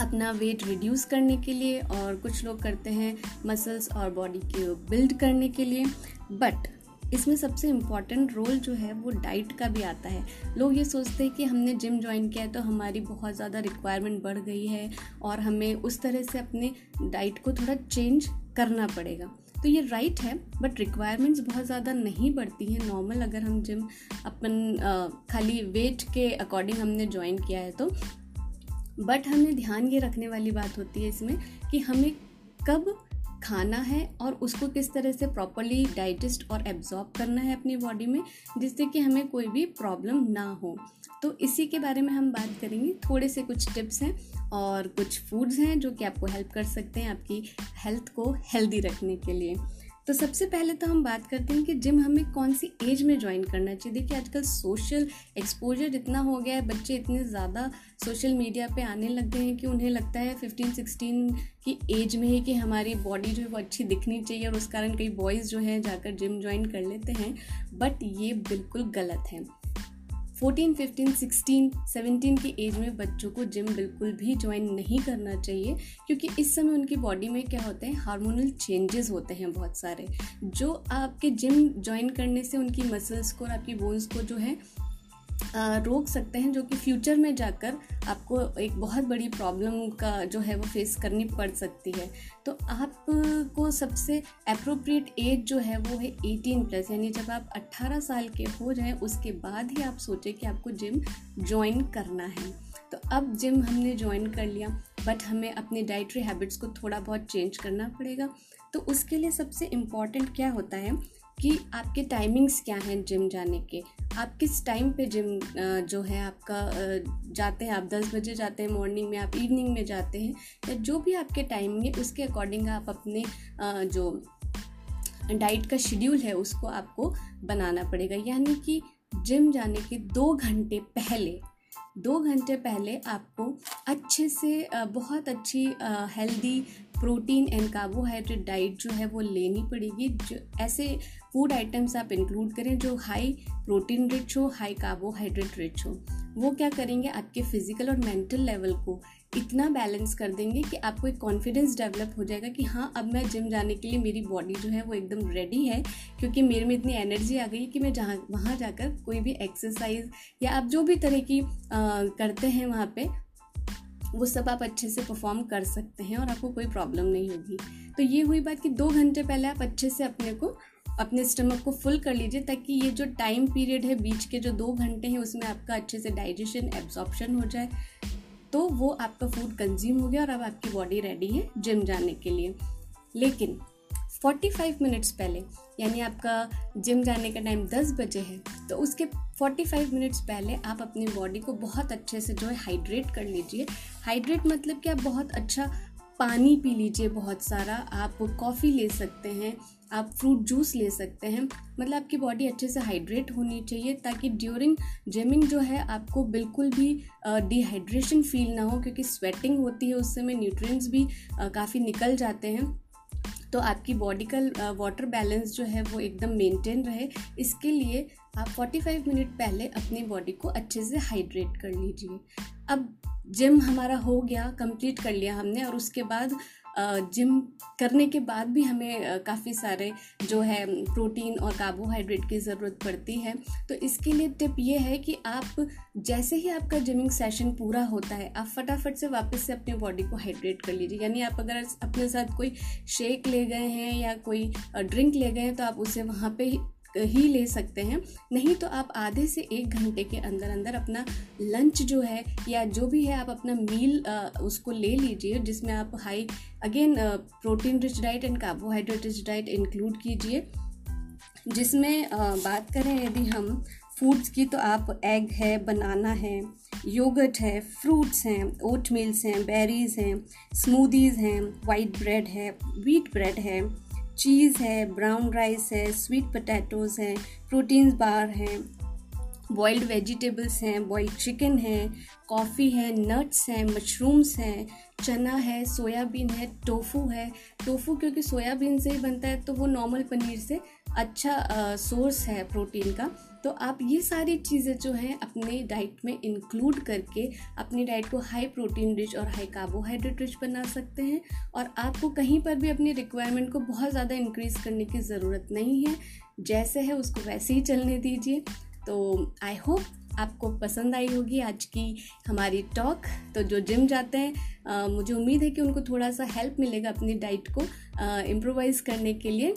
अपना वेट रिड्यूस करने के लिए और कुछ लोग करते हैं मसल्स और बॉडी के बिल्ड करने के लिए। बट इसमें सबसे इंपॉर्टेंट रोल जो है वो डाइट का भी आता है। लोग ये सोचते हैं कि हमने जिम ज्वाइन किया है तो हमारी बहुत ज़्यादा रिक्वायरमेंट बढ़ गई है और हमें उस तरह से अपने डाइट को थोड़ा चेंज करना पड़ेगा। तो ये राइट है बट रिक्वायरमेंट्स बहुत ज़्यादा नहीं बढ़ती हैं। नॉर्मल अगर हम जिम अपन खाली वेट के अकॉर्डिंग हमने ज्वाइन किया है तो। बट हमें ध्यान ये रखने वाली बात होती है इसमें कि हमें कब खाना है और उसको किस तरह से प्रॉपरली डाइजेस्ट और एब्जॉर्ब करना है अपनी बॉडी में, जिससे कि हमें कोई भी प्रॉब्लम ना हो। तो इसी के बारे में हम बात करेंगे। थोड़े से कुछ टिप्स हैं और कुछ फूड्स हैं जो कि आपको हेल्प कर सकते हैं आपकी हेल्थ को हेल्दी रखने के लिए। तो सबसे पहले तो हम बात करते हैं कि जिम हमें कौन सी एज में ज्वाइन करना चाहिए। देखिए, आजकल सोशल एक्सपोजर इतना हो गया है, बच्चे इतने ज़्यादा सोशल मीडिया पे आने लग गए हैं कि उन्हें लगता है फिफ्टीन सिक्सटीन की एज में ही कि हमारी बॉडी जो है वो अच्छी दिखनी चाहिए और उस कारण कई बॉयज़ जो हैं जाकर जिम ज्वाइन कर लेते हैं। बट ये बिल्कुल गलत है। फोर्टीन, फिफ्टीन, सिक्सटीन सेवेंटीन की एज में बच्चों को जिम बिल्कुल भी ज्वाइन नहीं करना चाहिए, क्योंकि इस समय उनकी बॉडी में क्या होते हैं हार्मोनल चेंजेस होते हैं बहुत सारे। जो आपके जिम ज्वाइन करने से उनकी मसल्स को और आपकी बोन्स को जो है रोक सकते हैं जो कि फ्यूचर में जाकर आपको एक बहुत बड़ी प्रॉब्लम का जो है वो फेस करनी पड़ सकती है। तो आपको सबसे अप्रोप्रिएट एज जो है वो है 18 प्लस यानी जब आप 18 साल के हो जाएँ, उसके बाद ही आप सोचें कि आपको जिम ज्वाइन करना है। तो अब जिम हमने ज्वाइन कर लिया बट हमें अपने डाइटरी हैबिट्स को थोड़ा बहुत चेंज करना पड़ेगा। तो उसके लिए सबसे इंपॉर्टेंट क्या होता है? कि आपके टाइमिंग्स क्या हैं जिम जाने के? आप किस टाइम पे जिम जो है आपका जाते हैं? आप दस बजे जाते हैं मॉर्निंग में आप इवनिंग में जाते हैं, या जो भी आपके टाइमिंग है, उसके अकॉर्डिंग आप अपने जो डाइट का शेड्यूल है, उसको आपको बनाना पड़ेगा। यानी कि जिम जाने के दो घंटे पहले, दो घंटे पहले आपको अच्छे से बहुत अच्छी healthy protein and carbohydrate diet जो है वो लेनी पड़ेगी। जो ऐसे फ़ूड आइटम्स आप इंक्लूड करें जो हाई प्रोटीन रिच हो हाई कार्बोहाइड्रेट रिच हो। वो क्या करेंगे? आपके फ़िज़िकल और मेंटल लेवल को इतना बैलेंस कर देंगे कि आपको एक कॉन्फिडेंस डेवलप हो जाएगा कि हाँ अब मैं जिम जाने के लिए मेरी बॉडी जो है वो एकदम रेडी है क्योंकि मेरे में इतनी एनर्जी आ गई कि मैं जहाँ वहाँ जाकर कोई भी एक्सरसाइज या आप जो भी तरह की आ, करते हैं वहाँ पे वो सब आप अच्छे से परफॉर्म कर सकते हैं और आपको कोई प्रॉब्लम नहीं होगी। तो ये हुई बात कि दो घंटे पहले आप अच्छे से अपने को, अपने स्टमक को फुल कर लीजिए ताकि ये जो टाइम पीरियड है बीच के जो दो घंटे हैं उसमें आपका अच्छे से डाइजेशन एब्जॉर्प्शन हो जाए। तो वो आपका फ़ूड कंज्यूम हो गया और अब आपकी बॉडी रेडी है जिम जाने के लिए। लेकिन 45 मिनट्स पहले, यानी आपका जिम जाने का टाइम 10 बजे है तो उसके 45 मिनट्स पहले आप अपनी बॉडी को बहुत अच्छे से जो है हाइड्रेट कर लीजिए हाइड्रेट मतलब कि आप बहुत अच्छा पानी पी लीजिए बहुत सारा। आप कॉफ़ी ले सकते हैं, आप फ्रूट जूस ले सकते हैं। मतलब आपकी बॉडी अच्छे से हाइड्रेट होनी चाहिए ताकि ड्यूरिंग जिमिंग जो है आपको बिल्कुल भी डिहाइड्रेशन फील ना हो क्योंकि स्वेटिंग होती है उस समय न्यूट्रिएंट्स भी काफ़ी निकल जाते हैं। तो आपकी बॉडी का वाटर बैलेंस जो है वो एकदम मेंटेन रहे। इसके लिए आप 45 मिनट पहले अपनी बॉडी को अच्छे से हाइड्रेट कर लीजिए। अब जिम हमारा हो गया, कंप्लीट कर लिया हमने और उसके बाद जिम करने के बाद भी हमें काफ़ी सारे जो है प्रोटीन और कार्बोहाइड्रेट की ज़रूरत पड़ती है। तो इसके लिए टिप ये है कि आप जैसे ही आपका जिमिंग सेशन पूरा होता है, आप फटाफट से वापस से अपनी बॉडी को हाइड्रेट कर लीजिए। यानी आप अगर अपने साथ कोई शेक ले गए हैं या कोई ड्रिंक ले गए हैं तो आप उसे वहाँ पे ही ले सकते हैं। नहीं तो आप आधे से एक घंटे के अंदर अंदर अपना लंच जो है या जो भी है आप अपना मील उसको ले लीजिए, जिसमें आप high again protein rich diet and carbohydrate rich diet include कीजिए। जिसमें बात करें यदि हम फूड्स की तो आप एग है बनाना है योगर्ट है फ्रूट्स हैं ओट मिल्स हैं बेरीज हैं स्मूदीज़ हैं वाइट ब्रेड है वीट ब्रेड है। चीज़ है ब्राउन राइस है स्वीट पटैटोज़ हैं प्रोटीन्स बार हैं बॉइल्ड वेजिटेबल्स हैं बॉइल्ड चिकन है कॉफ़ी है नट्स हैं मशरूम्स हैं चना है सोयाबीन है टोफू है। टोफू क्योंकि सोयाबीन से ही बनता है तो वो नॉर्मल पनीर से अच्छा सोर्स है प्रोटीन का। तो आप ये सारी चीज़ें जो हैं अपने डाइट में इंक्लूड करके अपनी डाइट को हाई प्रोटीन रिच और हाई कार्बोहाइड्रेट रिच बना सकते हैं और आपको कहीं पर भी अपनी रिक्वायरमेंट को बहुत ज़्यादा इंक्रीज़ करने की ज़रूरत नहीं है। जैसे है उसको वैसे ही चलने दीजिए। तो आई होप आपको पसंद आई होगी आज की हमारी टॉक तो जो जिम जाते हैं आ, मुझे उम्मीद है कि उनको थोड़ा सा हेल्प मिलेगा अपनी डाइट को इम्प्रोवाइज़ करने के लिए।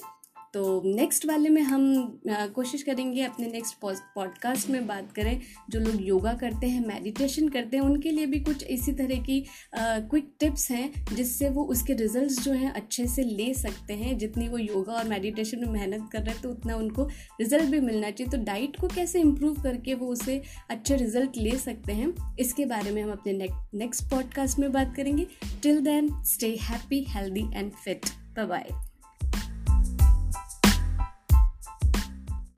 तो नेक्स्ट वाले में हम कोशिश करेंगे अपने नेक्स्ट पॉडकास्ट में बात करें, जो लोग योगा करते हैं मेडिटेशन करते हैं, उनके लिए भी कुछ इसी तरह की क्विक टिप्स हैं, जिससे वो उसके रिजल्ट्स जो हैं, अच्छे से ले सकते हैं। जितनी वो योगा और मेडिटेशन में मेहनत कर रहे हैं तो उतना उनको रिज़ल्ट भी मिलना चाहिए। तो डाइट को कैसे इम्प्रूव करके वो उसे अच्छे रिज़ल्ट ले सकते हैं, इसके बारे में हम अपने नेक्स्ट पॉडकास्ट में बात करेंगे। Till then stay happy healthy and fit bye